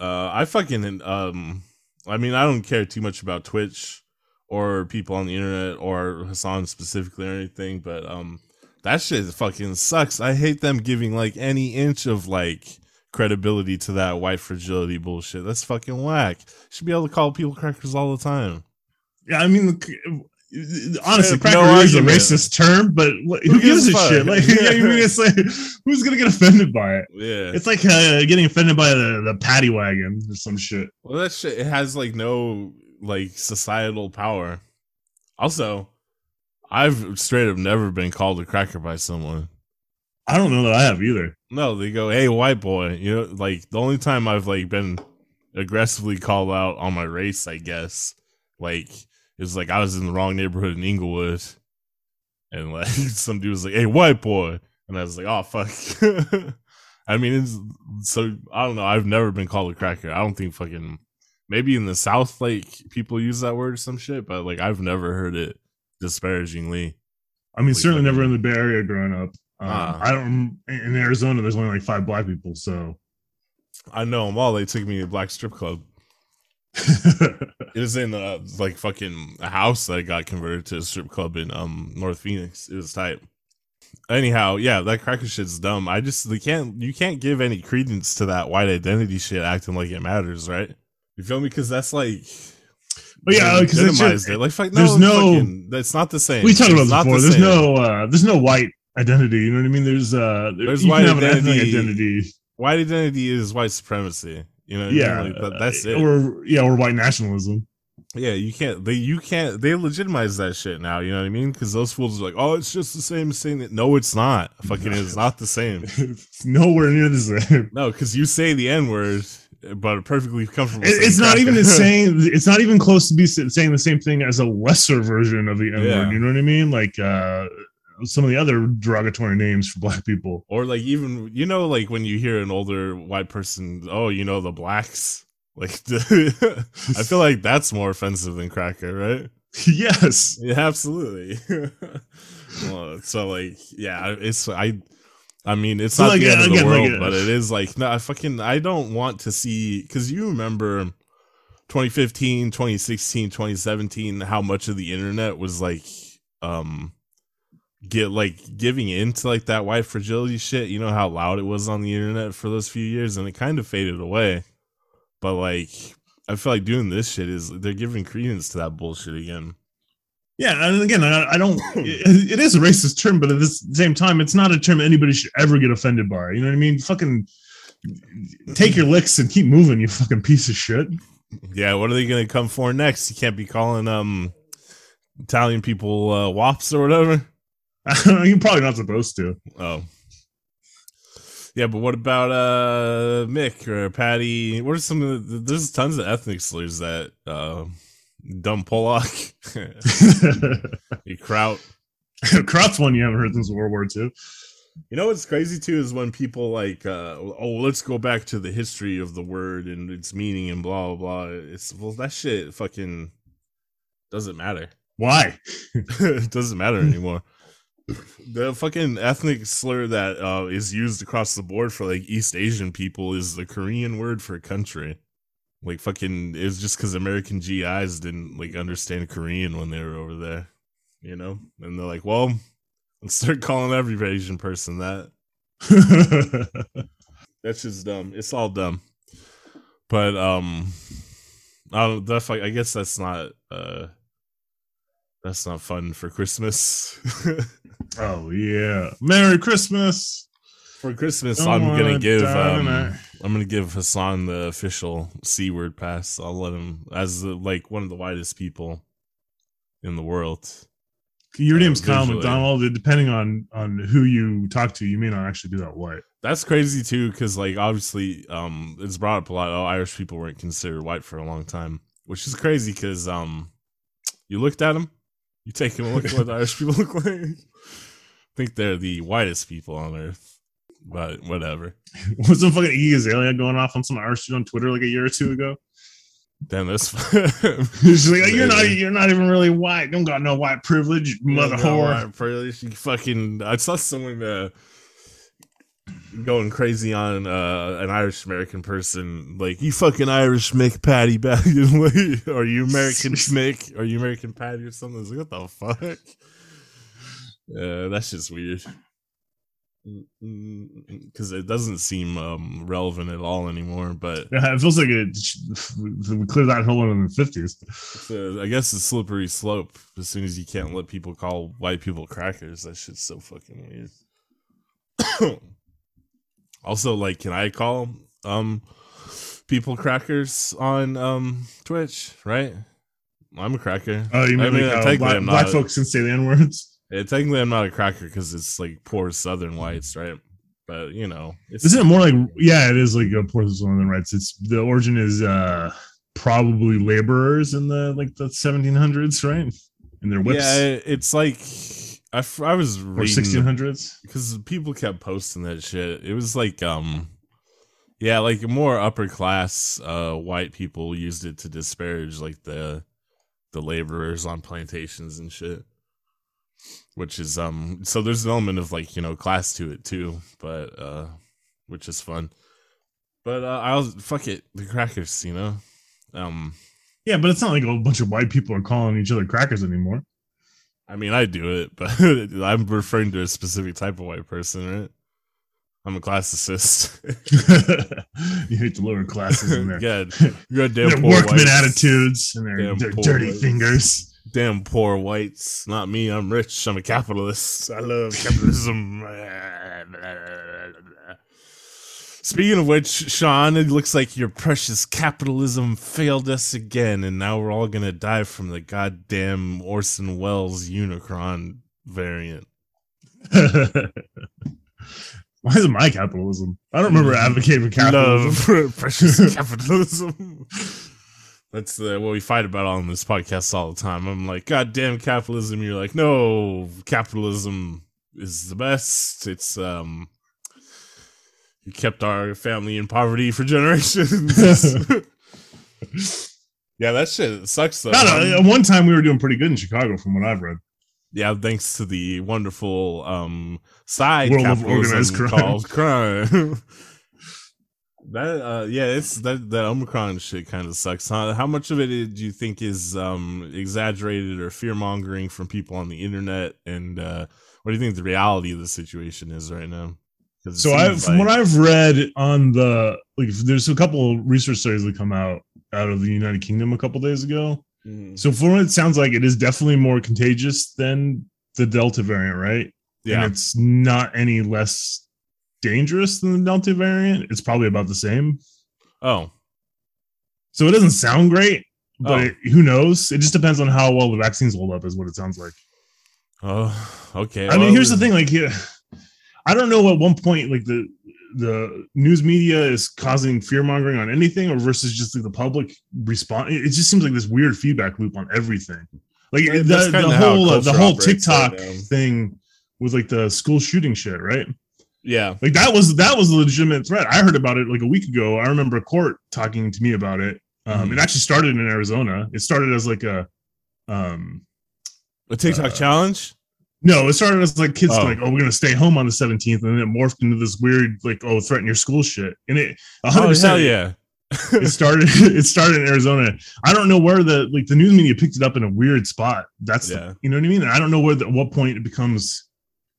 uh, I fucking um, I mean, I don't care too much about Twitch or people on the internet or Hasan specifically or anything, but um, that shit fucking sucks. I hate them giving like any inch of like credibility to that white fragility bullshit. That's fucking whack. Should be able to call people crackers all the time. yeah, I mean, honestly, Yeah, cracker no is a racist term, but what, who, Who gives gives a shit? Like, yeah, <laughs> you mean it's like who's gonna get offended by it? Yeah. It's like uh, getting offended by the, the paddy wagon or some shit. Well, that shit it has like no like societal power. Also, I've straight up never been called a cracker by someone. I don't know that I have either. No, they go, "Hey, white boy." You know, like the only time I've like been aggressively called out on my race, I guess, like it was like I was in the wrong neighborhood in Inglewood, and like <laughs> some dude was like, "Hey, white boy," and I was like, "Oh fuck." <laughs> I mean, it's so I don't know. I've never been called a cracker. I don't think fucking maybe in the South like people use that word or some shit, but like I've never heard it disparagingly. I mean, Like, certainly fucking- never in the Bay Area growing up. Um, Ah. I don't. In Arizona, there's only like five black people, so I know them all. They took me to a black strip club. It was in uh, like fucking a house that got converted to a strip club in um North Phoenix. It was tight. Anyhow, yeah, that cracker shit's dumb. I just they can't you can't give any credence to that white identity shit acting like it matters, right? You feel me? Because that's like, But yeah, they 'cause it's minimized just- it. Like, fuck, no, there's no- fucking, that's not the same. we talked about It's this before. the There's same. no. Uh, there's no white identity. You know what I mean? There's uh. There's white can have an ethnic identity. identity. white identity is white supremacy. You know, what I mean? Yeah, Like, that- that's it. Or yeah, or white nationalism. Yeah, you can't. They you can't. They legitimize that shit now. You know what I mean? Because those fools are like, oh, it's just the same thing. that. No, it's not. Fucking, it's <laughs> not the same. it's nowhere near the same. No, because you say the n word, but a perfectly comfortable. It- it's not even the <laughs> same. It's not even close to be saying the same thing as a lesser version of the N word. Yeah. You know what I mean? Like uh, some of the other derogatory names for black people. or like even you know, like when you hear an older white person, oh, you know the blacks. <laughs> Like, <laughs> I feel like that's more offensive than cracker, right? <laughs> yes. Yeah, absolutely. well, so like, yeah, it's I. I mean, it's So, not like, the end of the again, like, world, uh, but it is like no, I fucking I don't want to see because you remember 2015, 2016, 2017, how much of the internet was like, um, get like giving into like that white fragility shit. You know how loud it was on the internet for those few years, and it kind of faded away. But like, I feel like doing this shit is they're giving credence to that bullshit again. Yeah, and again, I, I don't. <clears throat> It, it is a racist term, but at the same time, it's not a term anybody should ever get offended by. You know what I mean? Fucking take your licks and keep moving, you fucking piece of shit. Yeah, what are they gonna come for next? You can't be calling um Italian people uh, wops or whatever. <laughs> You're probably not supposed to. Oh, yeah, but what about uh Mick or Patty? What are some of the? There's tons of ethnic slurs that uh, dumb Pollock, <laughs> you Kraut. <laughs> Kraut's one you haven't heard since World War II. You know what's crazy too is when people like, uh, oh, let's go back to the history of the word and its meaning and blah blah blah. It's well, that shit fucking doesn't matter. Why? it doesn't matter anymore. The fucking ethnic slur that uh, is used across the board for like East Asian people is the Korean word for country. Like fucking, it's just because American GIs didn't like understand Korean when they were over there, you know. And they're like, well, let's start calling every Asian person that. <laughs> That's just dumb. It's all dumb. But um, I don't. I guess that's not uh, that's not fun for Christmas. <laughs> oh yeah. Merry Christmas. for Christmas, Don't I'm gonna give um. I'm gonna give Hasan the official c word pass. I'll let him as the, like one of the whitest people in the world. Your uh, name's Kyle. McDonald. Depending on on who you talk to, you may not actually be that white. That's crazy too, because like obviously, um, it's brought up a lot. Oh, Irish people weren't considered white for a long time, which is crazy because um, you looked at them, you take a look at what Irish people look like. I think they're the whitest people on earth, but whatever. <laughs> Was some fucking Iggy Azalea going off on some Irish dude on Twitter like a year or two ago? Damn, that's <laughs> <laughs> She's like, you're not, you're not even really white. Don't got no white privilege, you mother whore. white privilege, you fucking. I saw someone uh, going crazy on uh, an Irish American person, like you fucking Irish Mick Patty, Patty, or you American <laughs> Mick, or you American Patty, or something. Like, what the fuck? Yeah, that's just weird. Because it doesn't seem um, relevant at all anymore. But Yeah, <laughs> it feels like it. We cleared that hole in the fifties. I guess it's a slippery slope. As soon as you can't let people call white people crackers, that shit's so fucking weird. <coughs> also, like, can I call um people crackers on um Twitch? Right? I'm a cracker. Oh, you mean, I mean, like technically black, black folks can say the n words? Yeah, technically, I'm not a cracker because it's like poor Southern whites, right? But you know, it's, Isn't it more like? Yeah, it is like a Southern whites. It's the origin is uh probably laborers in the like the 1700s, right? In their whips Yeah, it's like I, f- I was or reading 1600s. because people kept posting that shit. It was like um, yeah, like more upper class uh white people used it to disparage like the the laborers on plantations and shit. Which is um, so there's an element of like you know class to it too, but uh, which is fun. But uh, I'll fuck it, the crackers, you know, um. Yeah, but it's not like a bunch of white people are calling each other crackers anymore. I mean, I do it, but <laughs> I'm referring to a specific type of white person, right? I'm a classicist. <laughs> you hate the lower classes in there. <laughs> God, you got damn their poor workman whites. attitudes and their, Damn their dirty whites. fingers. Damn poor whites. Not me. I'm rich. I'm a capitalist. I love capitalism. Speaking of which, Sean, it looks like your precious capitalism failed us again, and now we're all gonna die from the goddamn Orson Welles Unicron variant. <laughs> Why is it my capitalism? I don't remember advocating for capitalism. Love <laughs> precious capitalism. That's uh, what we fight about on this podcast all the time. I'm like, God damn capitalism. You're like, no, capitalism is the best. It's um, kept our family in poverty for <laughs> generations. <laughs> yeah, that shit sucks though. No, no, at one time we were doing pretty good in Chicago, from what I've read. yeah, thanks to the wonderful um side World of capitalism organized crime. called crime. <laughs> that uh yeah, it's that that Omicron shit kind of sucks. Huh? How much of it do you think is um exaggerated or fear mongering from people on the internet? And uh what do you think the reality of the situation is right now? 'Cause it So I, seems from what I've read on the like, there's a couple research studies that come out out of the United Kingdom a couple days ago. Mhm. So from what it sounds like, it is definitely more contagious than the Delta variant, right? yeah, And it's not any less dangerous than the Delta variant. It's probably about the same. oh So it doesn't sound great, but Oh. it, who knows? It just depends on how well the vaccines hold up, is what it sounds like. oh okay. I mean, here's the thing: like, yeah, I don't know at one point like the the news media is causing fear mongering on anything, or versus just like the public response. It just seems like this weird feedback loop on everything. Like the, the whole uh, the whole operates right TikTok thing with like the school shooting shit, right? Yeah, Like that was that was a legitimate threat. I heard about it like a week ago. I remember a court talking to me about it. Um, Mhm. It actually started in Arizona. It started as like a um a TikTok Uh, challenge. No, it started as like kids Oh. like, oh, we're gonna stay home on the 17th, and then it morphed into this weird like, oh, threaten your school shit. And it 100 Oh percent hell yeah! it started <laughs> it started in Arizona. I don't know where the like the news media picked it up in a weird spot. That's the- Yeah. you know what I mean. And I don't know where the, at what point it becomes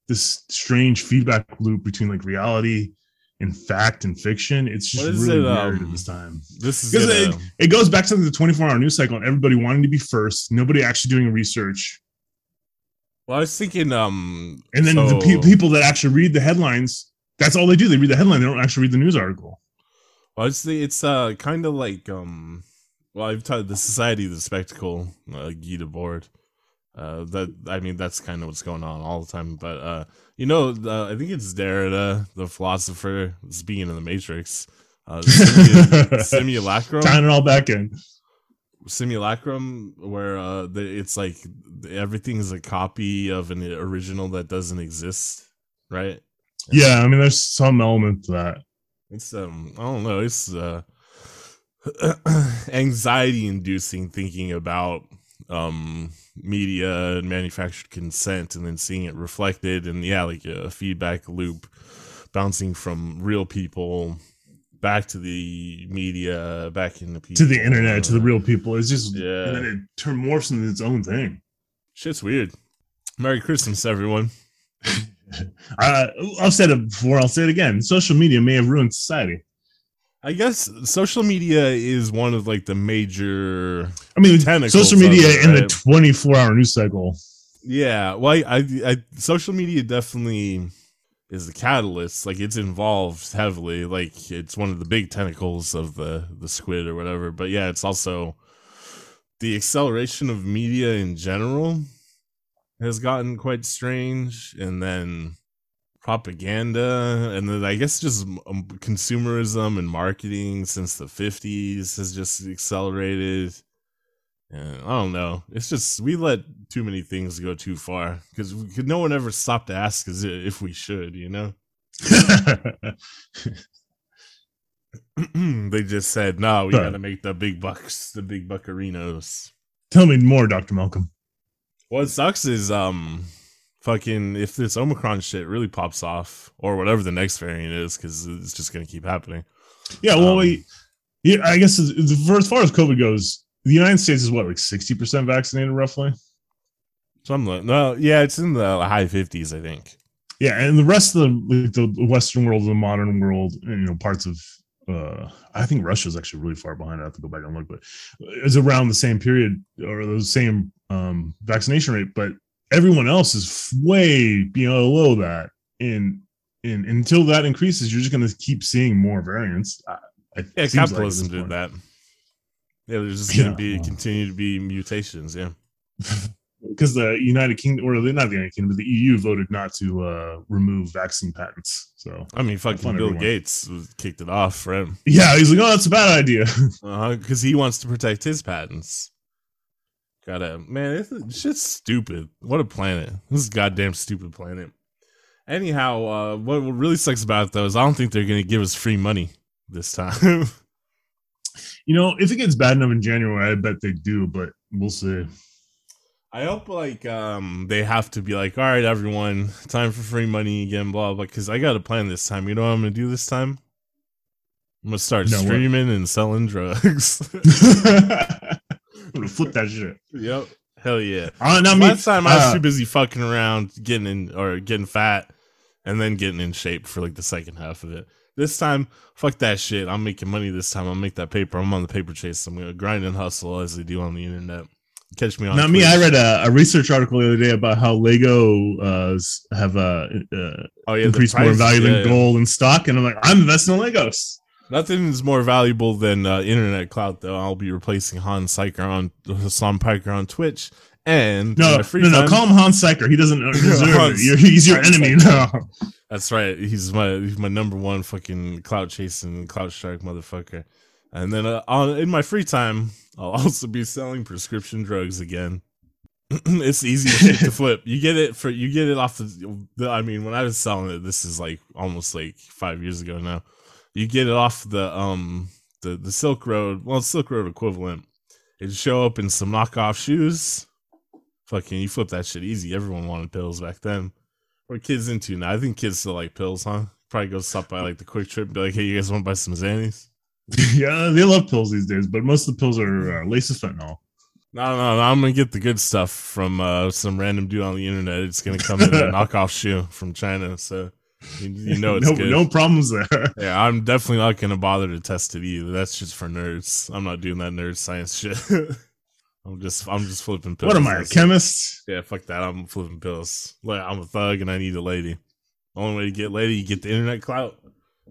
this strange feedback loop between like reality and fact and fiction. It's just really it, weird um, at this time. This is Because gonna, it, it goes back to the 24 hour news cycle and everybody wanting to be first, nobody actually doing research. Well, I was thinking, um, And then the pe- people that actually read the headlines, that's all they do. They read the headline. They don't actually read the news article. Well, it's the, it's uh kind of like um well I've taught the Society of the Spectacle uh, Guy Debord. Uh, that I mean, that's kind of what's going on all the time. But uh, you know, uh, I think it's Derrida, the philosopher, speaking in the Matrix, uh, simu- <laughs> simulacrum, Tying it all back in. Simulacrum, where uh, the, it's like everything's a copy of an original that doesn't exist, right? Yeah, I mean, there's some element to that. It's um, I don't know, it's uh, <clears throat> anxiety inducing thinking about um media and manufactured consent and then seeing it reflected and yeah like a feedback loop bouncing from real people back to the media back into people To the internet, to the real people. It's just, Yeah. and then it turn morphs into its own thing. shit's weird merry christmas everyone <laughs> Uh, I've said it before. I'll say it again. Social media may have ruined society. i guess social media is one of like the major I mean, social media it, in right? 24 hour news cycle. Yeah, well, I, I, I, social media definitely is the catalyst. Like, it's involved heavily. Like, it's one of the big tentacles of the the squid or whatever. But yeah, it's also the acceleration of media in general has gotten quite strange, and then propaganda, and then I guess just um, consumerism and marketing since the fifties has just accelerated. And I don't know. It's just we let too many things go too far because no one ever stopped to ask us if we should. You know, <laughs> they just said no. We got to make the big bucks, the big buccarinos. Tell me more, Dr. Malcolm. What sucks is um, fucking if this Omicron shit really pops off or whatever the next variant is, because it's just gonna keep happening. Yeah, well, Um, we, yeah, I guess as as far as COVID goes, the United States is what, like 60% vaccinated roughly? Something like no, yeah, it's in the high fifties, I think. Yeah, and the rest of the like, the Western world, the modern world, you know parts of uh I think Russia's actually really far behind. I have to go back and look, but it's around the same period or the same um vaccination rate. But everyone else is way below that, and and until that increases, you're just going to keep seeing more variants. I- Yeah, seems like capitalism did that. Yeah, there's just gonna Yeah. be continue to be mutations. Yeah. <laughs> because the United Kingdom, or the, not the United Kingdom, but the EU voted not to uh, remove vaccine patents. So I mean, fucking Bill everyone. Gates kicked it off, right? yeah, he's like, oh, that's a bad idea. <laughs> Because he wants to protect his patents. Gotta man, it's, shit's stupid. What a planet! This is a goddamn stupid planet. Anyhow, uh, what, what really sucks about it though is I don't think they're gonna give us free money this time. <laughs> you know, if it gets bad enough in January, I bet they do, but we'll see. I hope like um they have to be like, all right, everyone, time for free money again, blah blah. Because I got a plan this time. You know what I'm gonna do this time? I'm gonna start No, what? streaming and selling drugs. <laughs> I'm gonna flip that shit. yep, hell yeah. Uh, not me. Last time I was uh, too busy fucking around, getting in or getting fat, and then getting in shape for like the second half of it. This time, fuck that shit. I'm making money this time. I'll make that paper. I'm on the paper chase. I'm gonna grind and hustle as they do on the internet. Catch me on. Not me. I read a, a research article the other day about how Lego uh, have uh, uh, oh yeah, increased more value yeah, than yeah. gold and stock, and I'm like, I'm investing in Legos. Nothing is more valuable than uh, internet clout, though. I'll be replacing Han Syker on <laughs> Hasan Piker on Twitch, and No, free no, no. time- Call him Hans Syker. He doesn't <laughs> deserve it. Hans- You're, he's your Hans enemy Syker. now. That's right. He's my he's my number one fucking clout chasing clout shark motherfucker. And then uh, on in my free time, I'll <laughs> also be selling prescription drugs again. <clears throat> it's easy shit to <laughs> flip. You get it for you get it off the, the. I mean, when I was selling it, this is like almost like five years ago now. You get it off the um the the Silk Road, well, Silk Road equivalent. It show up in some knockoff shoes. Fucking, you flip that shit easy. Everyone wanted pills back then. What kids into now? I think kids still like pills, huh? Probably go stop by like the QuikTrip, and be like, "Hey, you guys want to buy some Xannies?" <laughs> yeah, they love pills these days, but most of the pills are uh, laced with fentanyl. No, no, no, I'm gonna get the good stuff from uh, some random dude on the internet. It's gonna come in a <laughs> knockoff shoe from China, so you, you know <laughs> it's no, good. no problems there. Yeah, I'm definitely not gonna bother to test it either. That's just for nerds. I'm not doing that nerd science shit. I'm just, I'm just flipping pills. what am I, a chemist? Yeah, fuck that. I'm flipping pills. Like I'm a thug and I need a lady. Only way to get lady, you get the internet clout,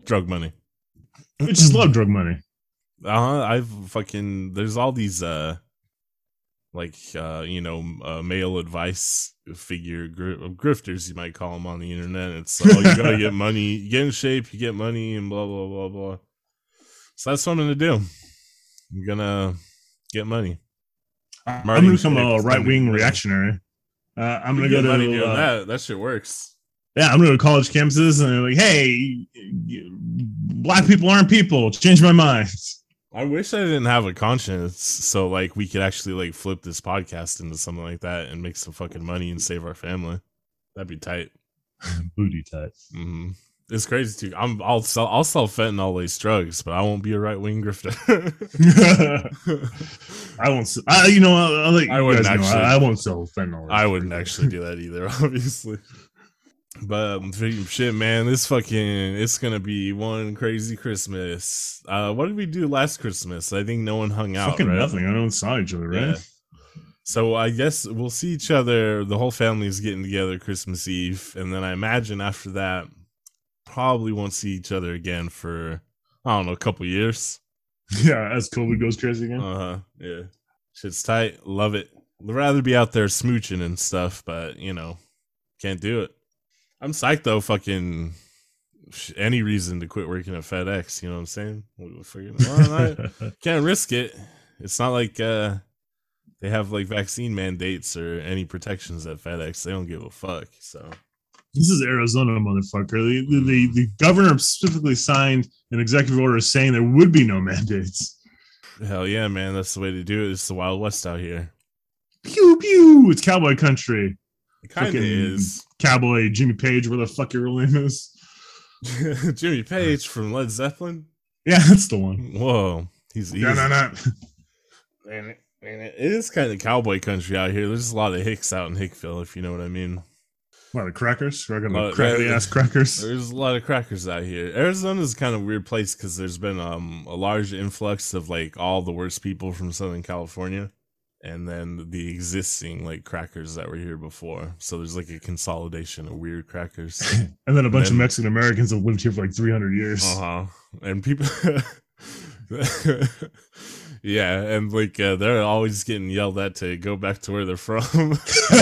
drug money. We just love drug money. <laughs> Uh huh. I've fucking there's all these uh like uh, you know uh, male advice figure gr- grifters you might call them on the internet. It's oh you gotta get <laughs> money, you get in shape, you get money, and blah blah blah blah. So that's what I'm gonna do. I'm gonna get money. I'm gonna become a right wing reactionary. Uh, I'm gonna go to uh, that. That shit works. yeah, I'm gonna go to college campuses and they're like, hey, black people aren't people. Change my mind. I wish I didn't have a conscience, so like we could actually like flip this podcast into something like that and make some fucking money and save our family. That'd be tight. <laughs> Booty tight. hmm It's crazy too. I'm I'll sell I'll sell fentanyl laced drugs, but I won't be a right wing grifter. <laughs> I won't. I, you know, I'll you I wouldn't actually- I, I won't sell fentanyl. I wouldn't actually do that either, <laughs> obviously. But um, shit, man, this fucking it's gonna be one crazy Christmas. Uh, what did we do last Christmas? I think no one hung out. Fucking right? nothing. I don't saw each other, right? Yeah. So I guess we'll see each other. The whole family's getting together Christmas Eve, and then I imagine after that, probably won't see each other again for I don't know a couple years. <laughs> Yeah, as COVID goes crazy again. Uh huh. Yeah. Shit's tight. Love it. I'd rather be out there smooching and stuff, but you know, can't do it. I'm psyched though. Fucking any reason to quit working at FedEx. You know what I'm saying? We- we figured- well, I- <laughs> can't risk it. It's not like uh they have like vaccine mandates or any protections at FedEx. They don't give a fuck. So This is Arizona, motherfucker. The, the, the, governor specifically signed an executive order saying there would be no mandates. hell yeah, man. That's the way to do it. It's the Wild West out here. Pew pew. It's cowboy country. It kind of is. Cowboy Jimmy Page, where the fuck your real name is. <laughs> Jimmy Page from Led Zeppelin. Yeah, that's the one. Whoa, he's, he's No, no, no. Man, it, man, it is kind of cowboy country out here. There's a lot of hicks out in Hickville, if you know what I mean. What, the crackers? We're gonna crackly ass crackers. <laughs> There's a lot of crackers out here. Arizona's kind of a weird place because there's been um a large influx of like all the worst people from Southern California, and then the existing like crackers that were here before. So there's like a consolidation of weird crackers. <laughs> And then a bunch then- of Mexican Americans have lived here for like 300 years. Uh huh. And people, <laughs> yeah, and like uh, they're always getting yelled at to go back to where they're from. <laughs> <laughs>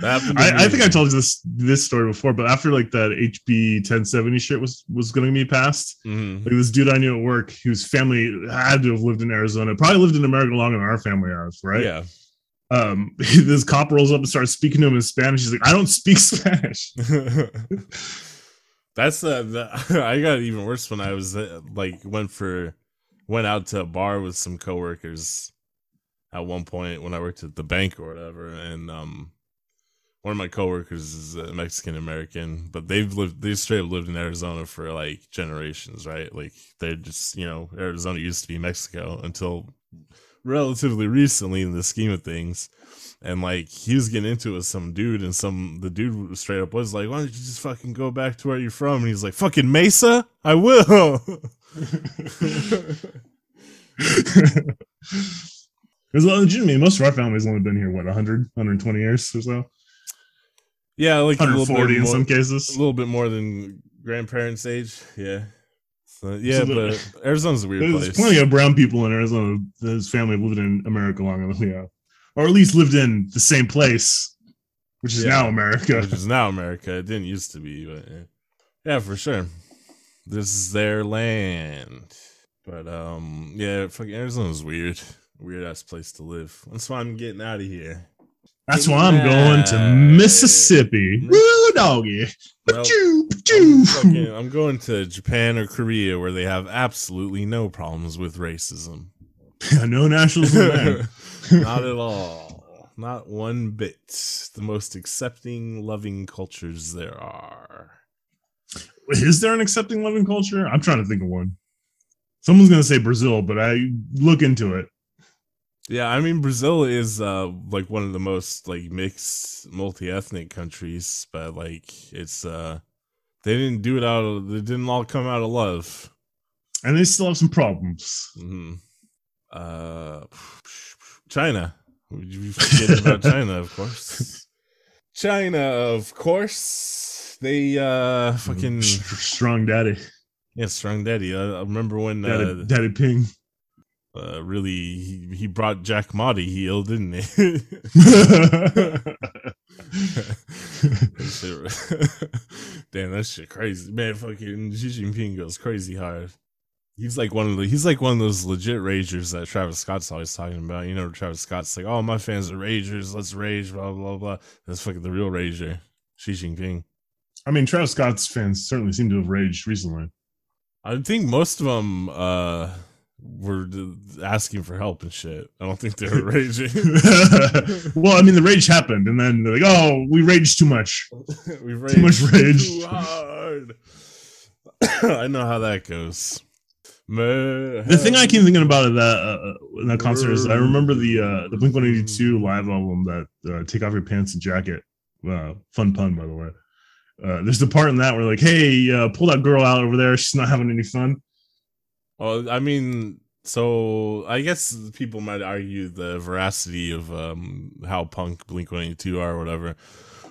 I, I think I told you this this story before, but after like that HB 1070 shit was was going to be passed, Mhm. like this dude I knew at work whose family had to have lived in Arizona, probably lived in America longer than our family has, right? Yeah. Um, <laughs> this cop rolls up and starts speaking to him in Spanish. He's like, "I don't speak Spanish." That's uh, the, I got even worse when I was uh, like went for went out to a bar with some coworkers at one point when I worked at the bank or whatever, and um, one of my coworkers is Mexican American, but they've lived they straight up lived in Arizona for like generations, right? Like they're just you know Arizona used to be Mexico until relatively recently in the scheme of things. And like he was getting into it with some dude, and some the dude straight up was like, "Why don't you just fucking go back to where you're from?" And he's like, "Fucking Mesa, I will." <laughs> <laughs> Because legitimately, most of our family's only been here what 100, 120 years or so, yeah, like a 140 bit in more, some cases. a little bit more than grandparents' age. Yeah, so, yeah, So the- but <laughs> Arizona's a weird There's place. plenty of brown people in Arizona. His family have lived in America longer than we have, or at least lived in the same place, which is Yeah. now America. which is now America. It didn't used to be, but yeah, yeah for sure. This is their land. But um, yeah, fucking Arizona's weird, weird ass place to live. That's why I'm getting out of here. That's why I'm going to Mississippi. Woo, doggy. Well, Pachoo, I'm, fucking- I'm going to Japan or Korea where they have absolutely no problems with racism. <laughs> no nationalism. <laughs> Not <laughs> at all. Not one bit. The most accepting, loving cultures there are. Is there an accepting loving culture? I'm trying to think of one. Someone's gonna say Brazil, but I look into it. Yeah, I mean Brazil is uh like one of the most like mixed multi-ethnic countries, but like it's uh they didn't do it out of they didn't all come out of love. And they still have some problems. hmm Uh China. We forget about China, of course. <laughs> China, of course. They uh fucking strong daddy. yeah, strong daddy. I, I remember when Daddy, uh daddy ping. uh, really he, he brought Jack Ma to heel, didn't he? <laughs> Damn, that shit crazy, man. Fucking Xi Jinping goes crazy hard. He's like one of the he's like one of those legit ragers that Travis Scott's always talking about. You know, Travis Scott's like, "Oh, my fans are ragers. Let's rage." Blah blah blah. That's fucking the real rager, Xi Jinping. I mean, Travis Scott's fans certainly seem to have raged recently. I think most of them uh, were asking for help and shit. I don't think they were <laughs> raging. <laughs> well, I mean, the rage happened, and then they're like, "Oh, we raged too much." <laughs> we Too much rage. too hard. <coughs> I know how that goes. The thing I keep thinking about at that uh, in that concert is I remember the uh, the Blink One Eighty Two live album that uh, "Take Off Your Pants and Jacket." Uh, fun pun, by the way. Uh, there's the part in that where like, "Hey, uh, pull that girl out over there. She's not having any fun." Well, I mean, so I guess people might argue the veracity of um, how punk Blink One Eighty Two are or whatever.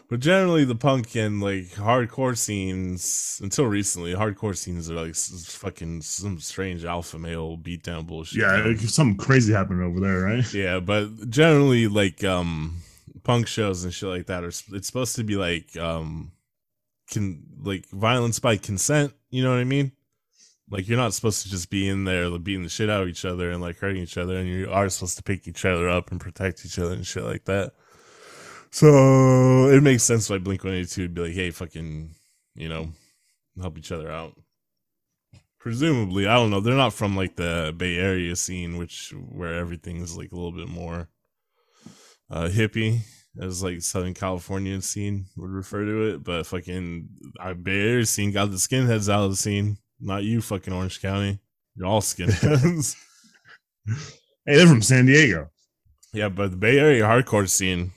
But generally, the punk and like hardcore scenes, until recently, hardcore scenes are like s- fucking some strange alpha male beatdown bullshit. Yeah, like, something crazy happened over there, right? Yeah, but generally, like um, punk shows and shit like that are it's supposed to be like um, can like violence by consent. You know what I mean? Like you're not supposed to just be in there like, beating the shit out of each other and like hurting each other, and you are supposed to pick each other up and protect each other and shit like that. So it makes sense why Blink One Eighty Two would be like, hey, fucking, you know, help each other out. Presumably, I don't know. They're not from like the Bay Area scene, which where everything's like a little bit more uh hippie, as like Southern California scene would refer to it. But fucking Bay Area scene got the skinheads out of the scene. Not you, fucking Orange County. You're all skinheads. <laughs> <laughs> Hey, they're from San Diego. yeah, but the Bay Area hardcore scene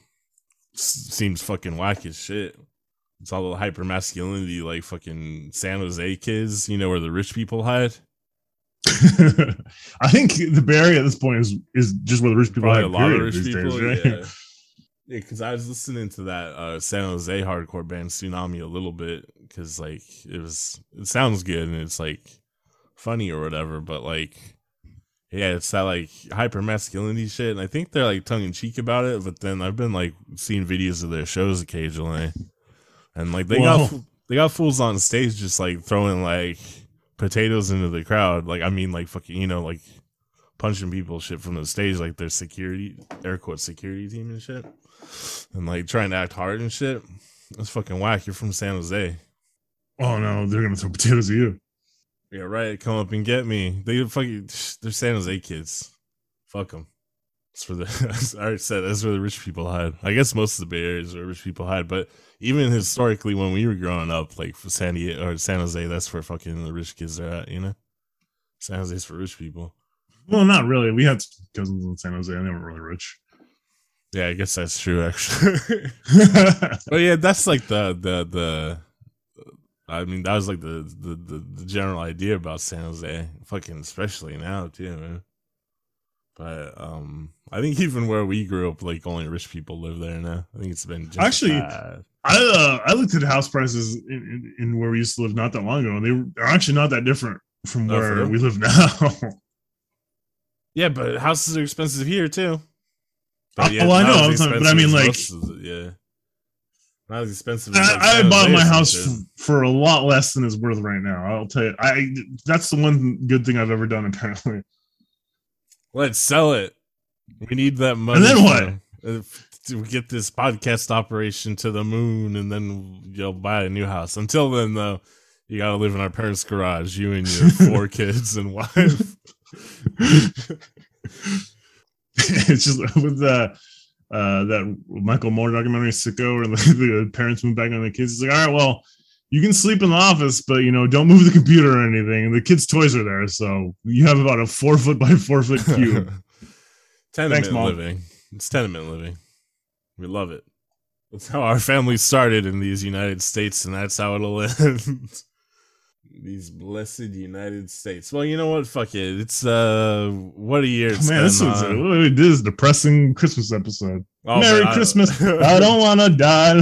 seems fucking whack as shit. It's all the hyper masculinity, like fucking San Jose kids, you know, where the rich people hide. <laughs> I think the Bay Area at this point is is just where the rich people Probably have a lot of rich people. days, right? Yeah. Yeah, because I was listening to that uh, San Jose hardcore band Sunami a little bit because like it was it sounds good and it's like funny or whatever, but like yeah, it's that like hyper masculinity shit, and I think they're like tongue in cheek about it. But then I've been like seeing videos of their shows occasionally, and like they Well- got they got fools on stage just like throwing like potatoes into the crowd. Like I mean, like fucking you know like punching people shit from the stage like their security air quote security team and shit and like trying to act hard and shit that's fucking whack. You're from san jose. Oh no, they're gonna throw potatoes at you. yeah right. Come up and get me. They fucking they're san jose kids. Fuck them it's for the <laughs> i already said that's where the rich people hide. I guess most of the bay area is where rich people hide but even historically when we were growing up like for san diego or san jose that's where fucking the rich kids are at you know? San jose's for rich people. Well, not really. We had cousins in San Jose, and they weren't really rich. Yeah i guess that's true actually <laughs> But yeah, that's like the the the. I mean, that was like the, the the the general idea about San Jose, fucking especially now too, man. But um, I think even where we grew up, like only rich people live there now. I think it's been just Actually, bad. I uh, I looked at house prices in, in, in where we used to live not that long ago, and they they're actually not that different from Oh, where real? we live <laughs> now. yeah, but houses are expensive here too. Uh, <laughs> well, I know, I'm talking- but I mean, like- most yeah, not as expensive. As, I, I bought my house considered. f- for a lot less than it's worth right now. I'll tell you, I that's the one good thing I've ever done. Apparently, Let's sell it. We need that money. And then what? for- uh, To get this podcast operation to the moon, and then you'll buy a new house. Until then, though, you gotta live in our parents' garage. You and your four <laughs> kids and wife. <laughs> <laughs> it's just <laughs> with the uh, that Michael Moore documentary "Sicko," where the, <laughs> the parents move back on the kids. It's like, all right, well, you can sleep in the office, but you know, don't move the computer or anything. And the kids' toys are there, so you have about a four foot by four foot cube. tenement Thanks, Mom. living. It's tenement living. We love it. That's how our family started in these United States, and that's how it'll end. These blessed United States. Well, you know what? Fuck it. It's uh, what a year it's Man, this been, was huh? a, this is depressing Christmas episode. Oh, Merry I- Christmas. <laughs> I don't want to die.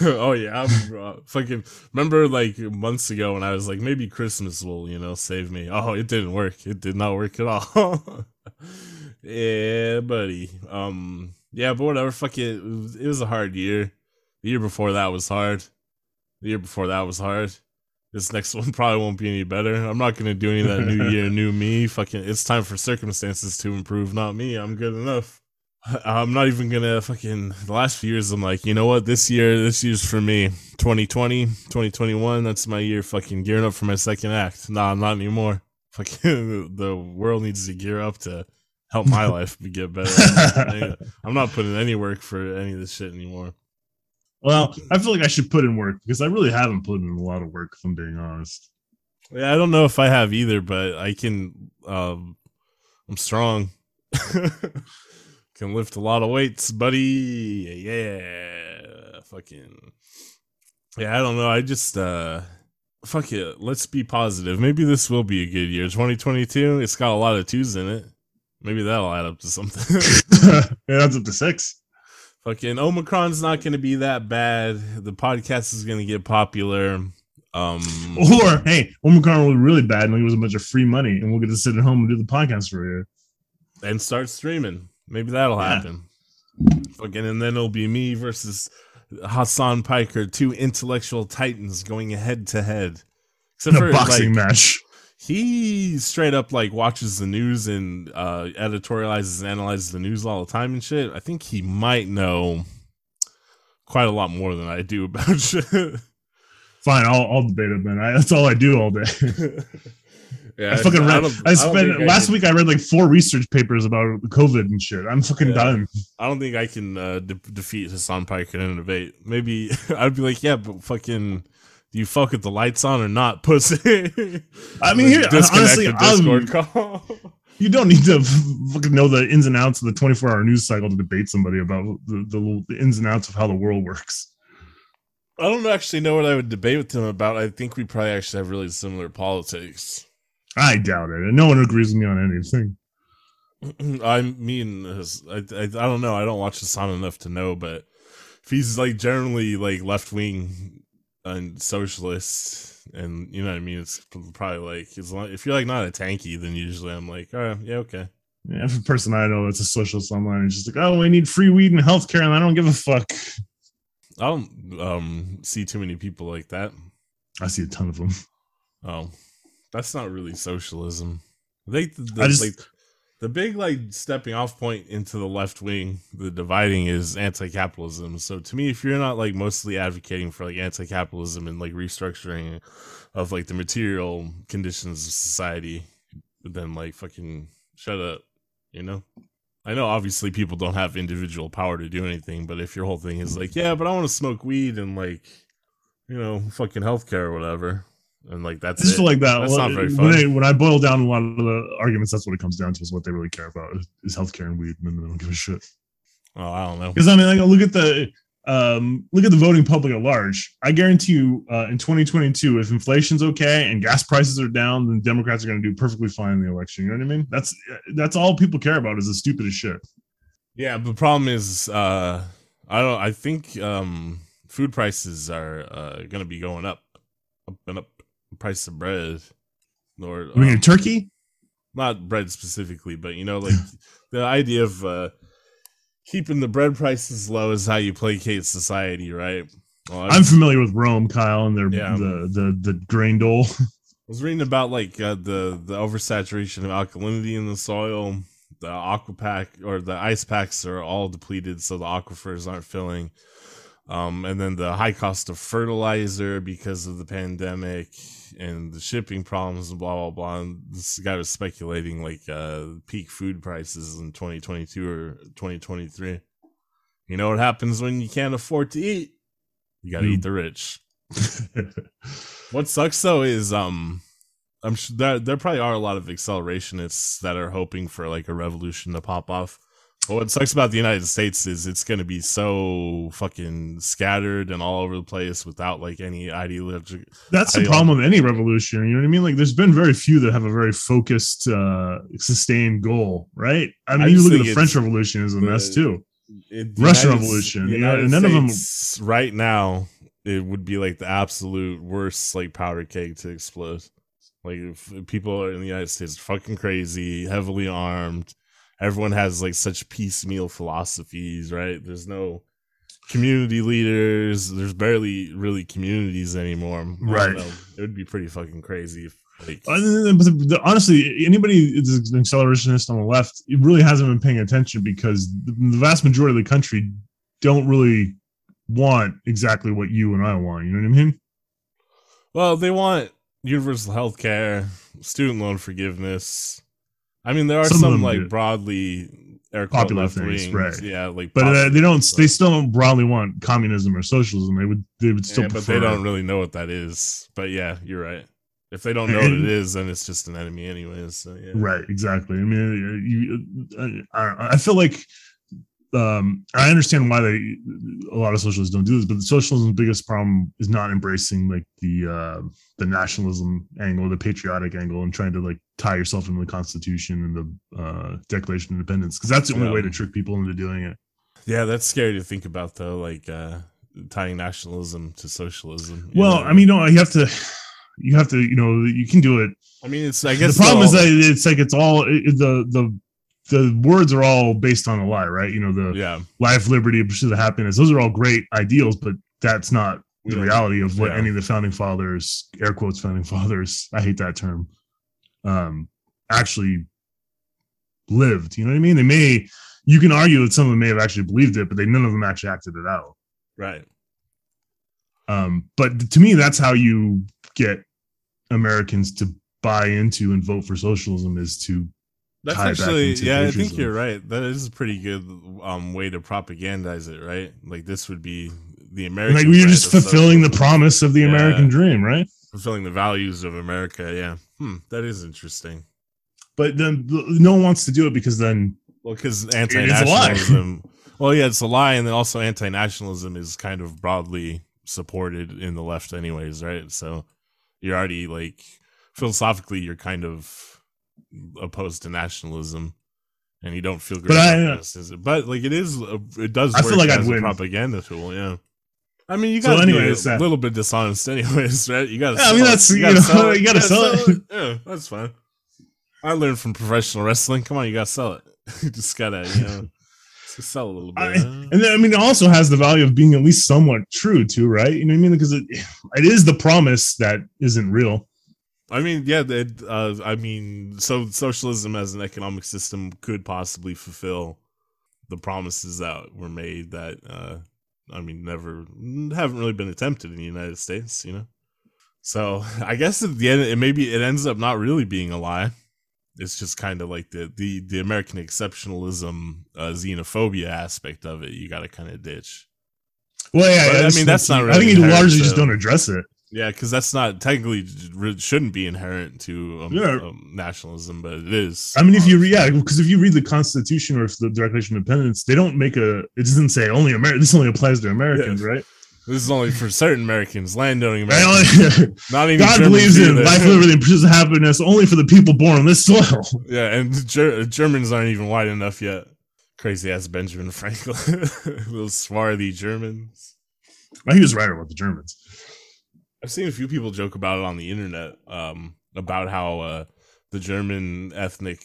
<laughs> oh yeah, I'm uh, fucking. Remember, like months ago, when I was like, maybe Christmas will, you know, save me. Oh, it didn't work. It did not work at all. <laughs> yeah, buddy. Um, yeah, but whatever. Fuck it. It was, it was a hard year. The year before that was hard. The year before that was hard. This next one <laughs> probably won't be any better. I'm not gonna do any of that new <laughs> year, new me. Fucking, it's time for circumstances to improve, not me. I'm good enough. <laughs> I'm not even gonna fucking. The last few years, I'm like, you know what? This year, this year's for me. 2020, 2021. That's my year. Fucking gearing up for my second act. Nah, not anymore. Fucking, the world needs to gear up to help my life get better. I'm not putting any work for any of this shit anymore. Well, I feel like I should put in work because I really haven't put in a lot of work. If I'm being honest. Yeah, I don't know if I have either, but I can. Um, I'm strong. <laughs> can lift a lot of weights, buddy. Yeah, fucking. Yeah, I don't know. I just uh, fuck it. Let's be positive. Maybe this will be a good year. 2022. It's got a lot of twos in it. Maybe that'll add up to something. <laughs> <laughs> yeah, that's up to six. Fucking Omicron's not going to be that bad. The podcast is going to get popular. Um, Or hey, Omicron will be really bad and give us a bunch of free money, and we'll get to sit at home and do the podcast for you. and start streaming. Maybe that'll Yeah. happen. Fucking, and then it'll be me versus Hasan Piker, two intellectual titans going head to head. Except In a for boxing like, match. He straight up like watches the news and uh editorializes and analyzes the news all the time and shit. I think he might know quite a lot more than I do about <laughs> shit. Fine, I'll, I'll debate it, man. I, that's all I do all day. <laughs> yeah, I fucking read. don't- I, spent I last week. I read like four research papers about COVID and shit. I'm fucking Yeah. done. I don't think I can uh, de- defeat Hasan Pike in a debate. Maybe <laughs> I'd be like, yeah, but fucking, do you fuck with the lights on or not, <laughs> pussy? I mean, here honestly, Discord I'm- call. <laughs> you don't need to fucking know the ins and outs of the 24 hour news cycle to debate somebody about the, the, the ins and outs of how the world works. I don't actually know what I would debate with him about. I think we probably actually have really similar politics. I doubt it. No one agrees with me on anything. <clears throat> I mean, I, I I don't know. I don't watch Hasan enough to know, but if he's like generally like left wing and socialist, and you know what I mean, it's probably like as long, if you're like not a tanky, then usually I'm like, all right, yeah, okay. Yeah, every person I know that's a socialist online is just like, oh, we need free weed and healthcare, and I don't give a fuck. I don't um see too many people like that. I see a ton of them. Oh, that's not really socialism. They the, I just- like the big like stepping off point into the left wing, the dividing is anti-capitalism. So to me, if you're not like mostly advocating for like anti-capitalism and like restructuring of like the material conditions of society, then like fucking shut up. You know. I know obviously people don't have individual power to do anything, but if your whole thing is like, yeah, but I want to smoke weed and like, you know, fucking healthcare or whatever, and like that's just like that. That's Well, not very when, fun. I, when I boil down a lot of the arguments, that's what it comes down to is what they really care about is, is healthcare and weed, and then they don't give a shit. Oh, I don't know. Because I mean, like, look at the um, look at the voting public at large. I guarantee you, uh, in 2022, if inflation's okay and gas prices are down, then Democrats are going to do perfectly fine in the election. You know what I mean? That's that's all people care about is the stupidest shit. Yeah, the problem is, uh, I don't. I think um, food prices are uh, going to be going up, up and up. Price of bread, or We um, need turkey. not bread specifically, but you know, like <laughs> the idea of uh, keeping the bread prices low is how you placate society, right? Well, I I'm familiar with Rome, Kyle, and their Yeah. the the the grain dole. <laughs> I was reading about like uh, the the oversaturation of alkalinity in the soil. The aqua pack or the ice packs are all depleted, so the aquifers aren't filling. Um, and then the high cost of fertilizer because of the pandemic and the shipping problems and blah blah blah. And this guy was speculating like uh, peak food prices in 2022 or 2023. You know what happens when you can't afford to eat? You gotta You- eat the rich. <laughs> What sucks though is um I'm sure there there probably are a lot of accelerationists that are hoping for like a revolution to pop off. But what sucks about the United States is it's gonna be so fucking scattered and all over the place without like any ideology. That's the problem with any revolution. You know what I mean? Like, there's been very few that have a very focused, uh, sustained goal, right? I mean, I you look at the French Revolution is a mess too. It, the Russian United- Revolution, the you know, United and none of them right now it would be like the absolute worst like powder keg to explode. Like if people are in the United States are fucking crazy, heavily armed, everyone has like such piecemeal philosophies, right? There's no community leaders. There's barely really communities anymore. Right. know. It would be pretty fucking crazy if like Uh, but the- the- honestly, anybody is an accelerationist on the left, it really hasn't been paying attention because the, the vast majority of the country don't really want exactly what you and I want. You know what I mean? Well, they want universal health care, student loan forgiveness. I mean, there are Some some, like do. broadly Popular things, right. Yeah, like But uh, they don't. They still don't broadly want communism or socialism. They would. They would still yeah, but they don't really know what that is. But yeah, you're right. If they don't know what it is, then it's just an enemy, anyways. So yeah, Right, exactly. I mean, you, I, I feel like um, I understand why they a lot of socialists don't do this, but the socialism's biggest problem is not embracing like the uh, the nationalism angle, the patriotic angle, and trying to like tie yourself into the Constitution and the uh, Declaration of Independence, because that's the only Yeah. way to trick people into doing it. yeah, that's scary to think about though. Like uh, tying nationalism to socialism. Well, know? I mean, no, you have to, you have to, you know, you can do it I mean, it's I guess the problem is that it's like it's all it, the the the words are all based on a lie, right? You know, the yeah, life, liberty, pursuit of happiness. Those are all great ideals, but that's not the don't- reality of what yeah. any of the founding fathers, air quotes, founding fathers. I hate that term. Um, actually lived. You know what I mean? They may. You can argue that some of them may have actually believed it, but they none of them actually acted it out. right. Um, but to me, that's how you get Americans to buy into and vote for socialism is to That's tie it back actually yeah, I think you're right. That is a pretty good um way to propagandize it, right? Like this would be the American like we're just fulfilling the promise of the Yeah. American dream, right? fulfilling the values of America. Yeah, hmm, that is interesting. But then no one wants to do it because then Well, because anti-nationalism. well, yeah, it's a lie, and then also anti-nationalism is kind of broadly supported in the left, anyways, right? So you're already like philosophically, you're kind of opposed to nationalism, and you don't feel great. But I- this, is it? But like it is, it does. I feel work like I'd win. propaganda tool. Yeah. I mean, you got to anyways, a uh, little bit dishonest, <laughs> anyways, right? You got to. Yeah, I mean, that's- you know, you gotta sell <laughs> it. Yeah, that's fine. I learned from professional wrestling. Come on, you gotta sell it. <laughs> you just gotta, you know, just sell a little bit. I- huh? and then I mean it also has the value of being at least somewhat true too, right? You know what I mean? Because it it is the promise that isn't real. I mean, yeah, that. Uh, I mean, so socialism as an economic system could possibly fulfill the promises that were made that, uh, I mean, never haven't really been attempted in the United States. You know, so <laughs> I guess at the end, it maybe it ends up not really being a lie. It's just kind of like the the the American exceptionalism, uh, xenophobia aspect of it. You got to kind of ditch. Well, yeah, But, I mean, that's not I think really you largely just don't address it. Yeah, because that's not technically shouldn't be inherent to um, Yeah. um, nationalism, but it is. I mean, if you re- yeah, because if you read the Constitution or the Declaration of Independence, they don't make a. It doesn't say only America. This only applies to Americans, right? this is only for certain Americans, landowning Americans, <laughs> not even God Germans believes in life, liberty, and pursuit of happiness only for the people born on this soil. <laughs> yeah, and Ger- Germans aren't even white enough yet. Crazy ass Benjamin Franklin, <laughs> those swarthy Germans. He was right about the Germans. I've seen a few people joke about it on the internet um, about how uh, the German ethnic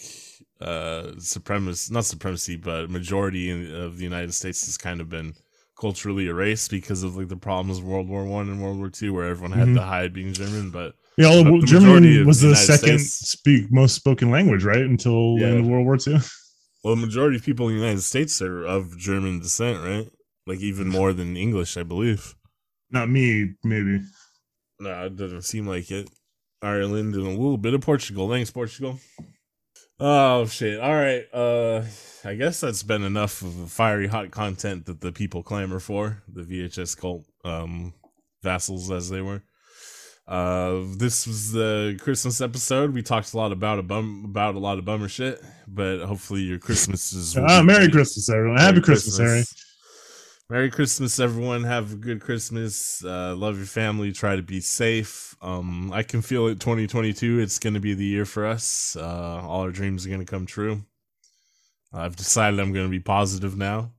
uh, supremacy, not supremacy, but majority in, of the United States has kind of been culturally erased because of like the problems of World War One and World War Two, where everyone had Mhm. to hide being German. But Yeah, well, But German was the the second States- speak most spoken language, right? Until Yeah. the end of World War II. well, the majority of people in the United States are of German descent, right? Like even <laughs> more than English, I believe. Not me, maybe. No, it doesn't seem like it. Ireland and a little bit of Portugal. Thanks, Portugal. Oh shit. All right. Uh I guess that's been enough of the fiery hot content that the people clamor for, the VHS cult um vassals as they were. Uh this was the Christmas episode. We talked a lot about a bum about a lot of bummer shit, but hopefully your Christmas is Ah, be Merry. Christmas, everyone. Happy Merry Christmas, Harry. Merry Christmas, everyone. Have a good Christmas. Uh, love your family. Try to be safe. Um, I can feel it 2022. It's going to be the year for us. Uh, all our dreams are going to come true. I've decided I'm going to be positive now.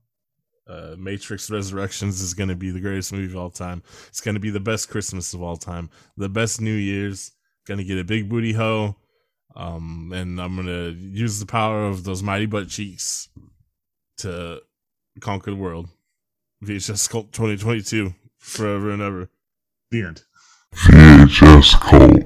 Uh, Matrix Resurrections is going to be the greatest movie of all time. It's going to be the best Christmas of all time. The best New Year's. Going to get a big booty hoe. Um, and I'm gonna use the power of those mighty butt cheeks to conquer the world. VHS Cult 2022, forever and ever. The end. VHS Cult.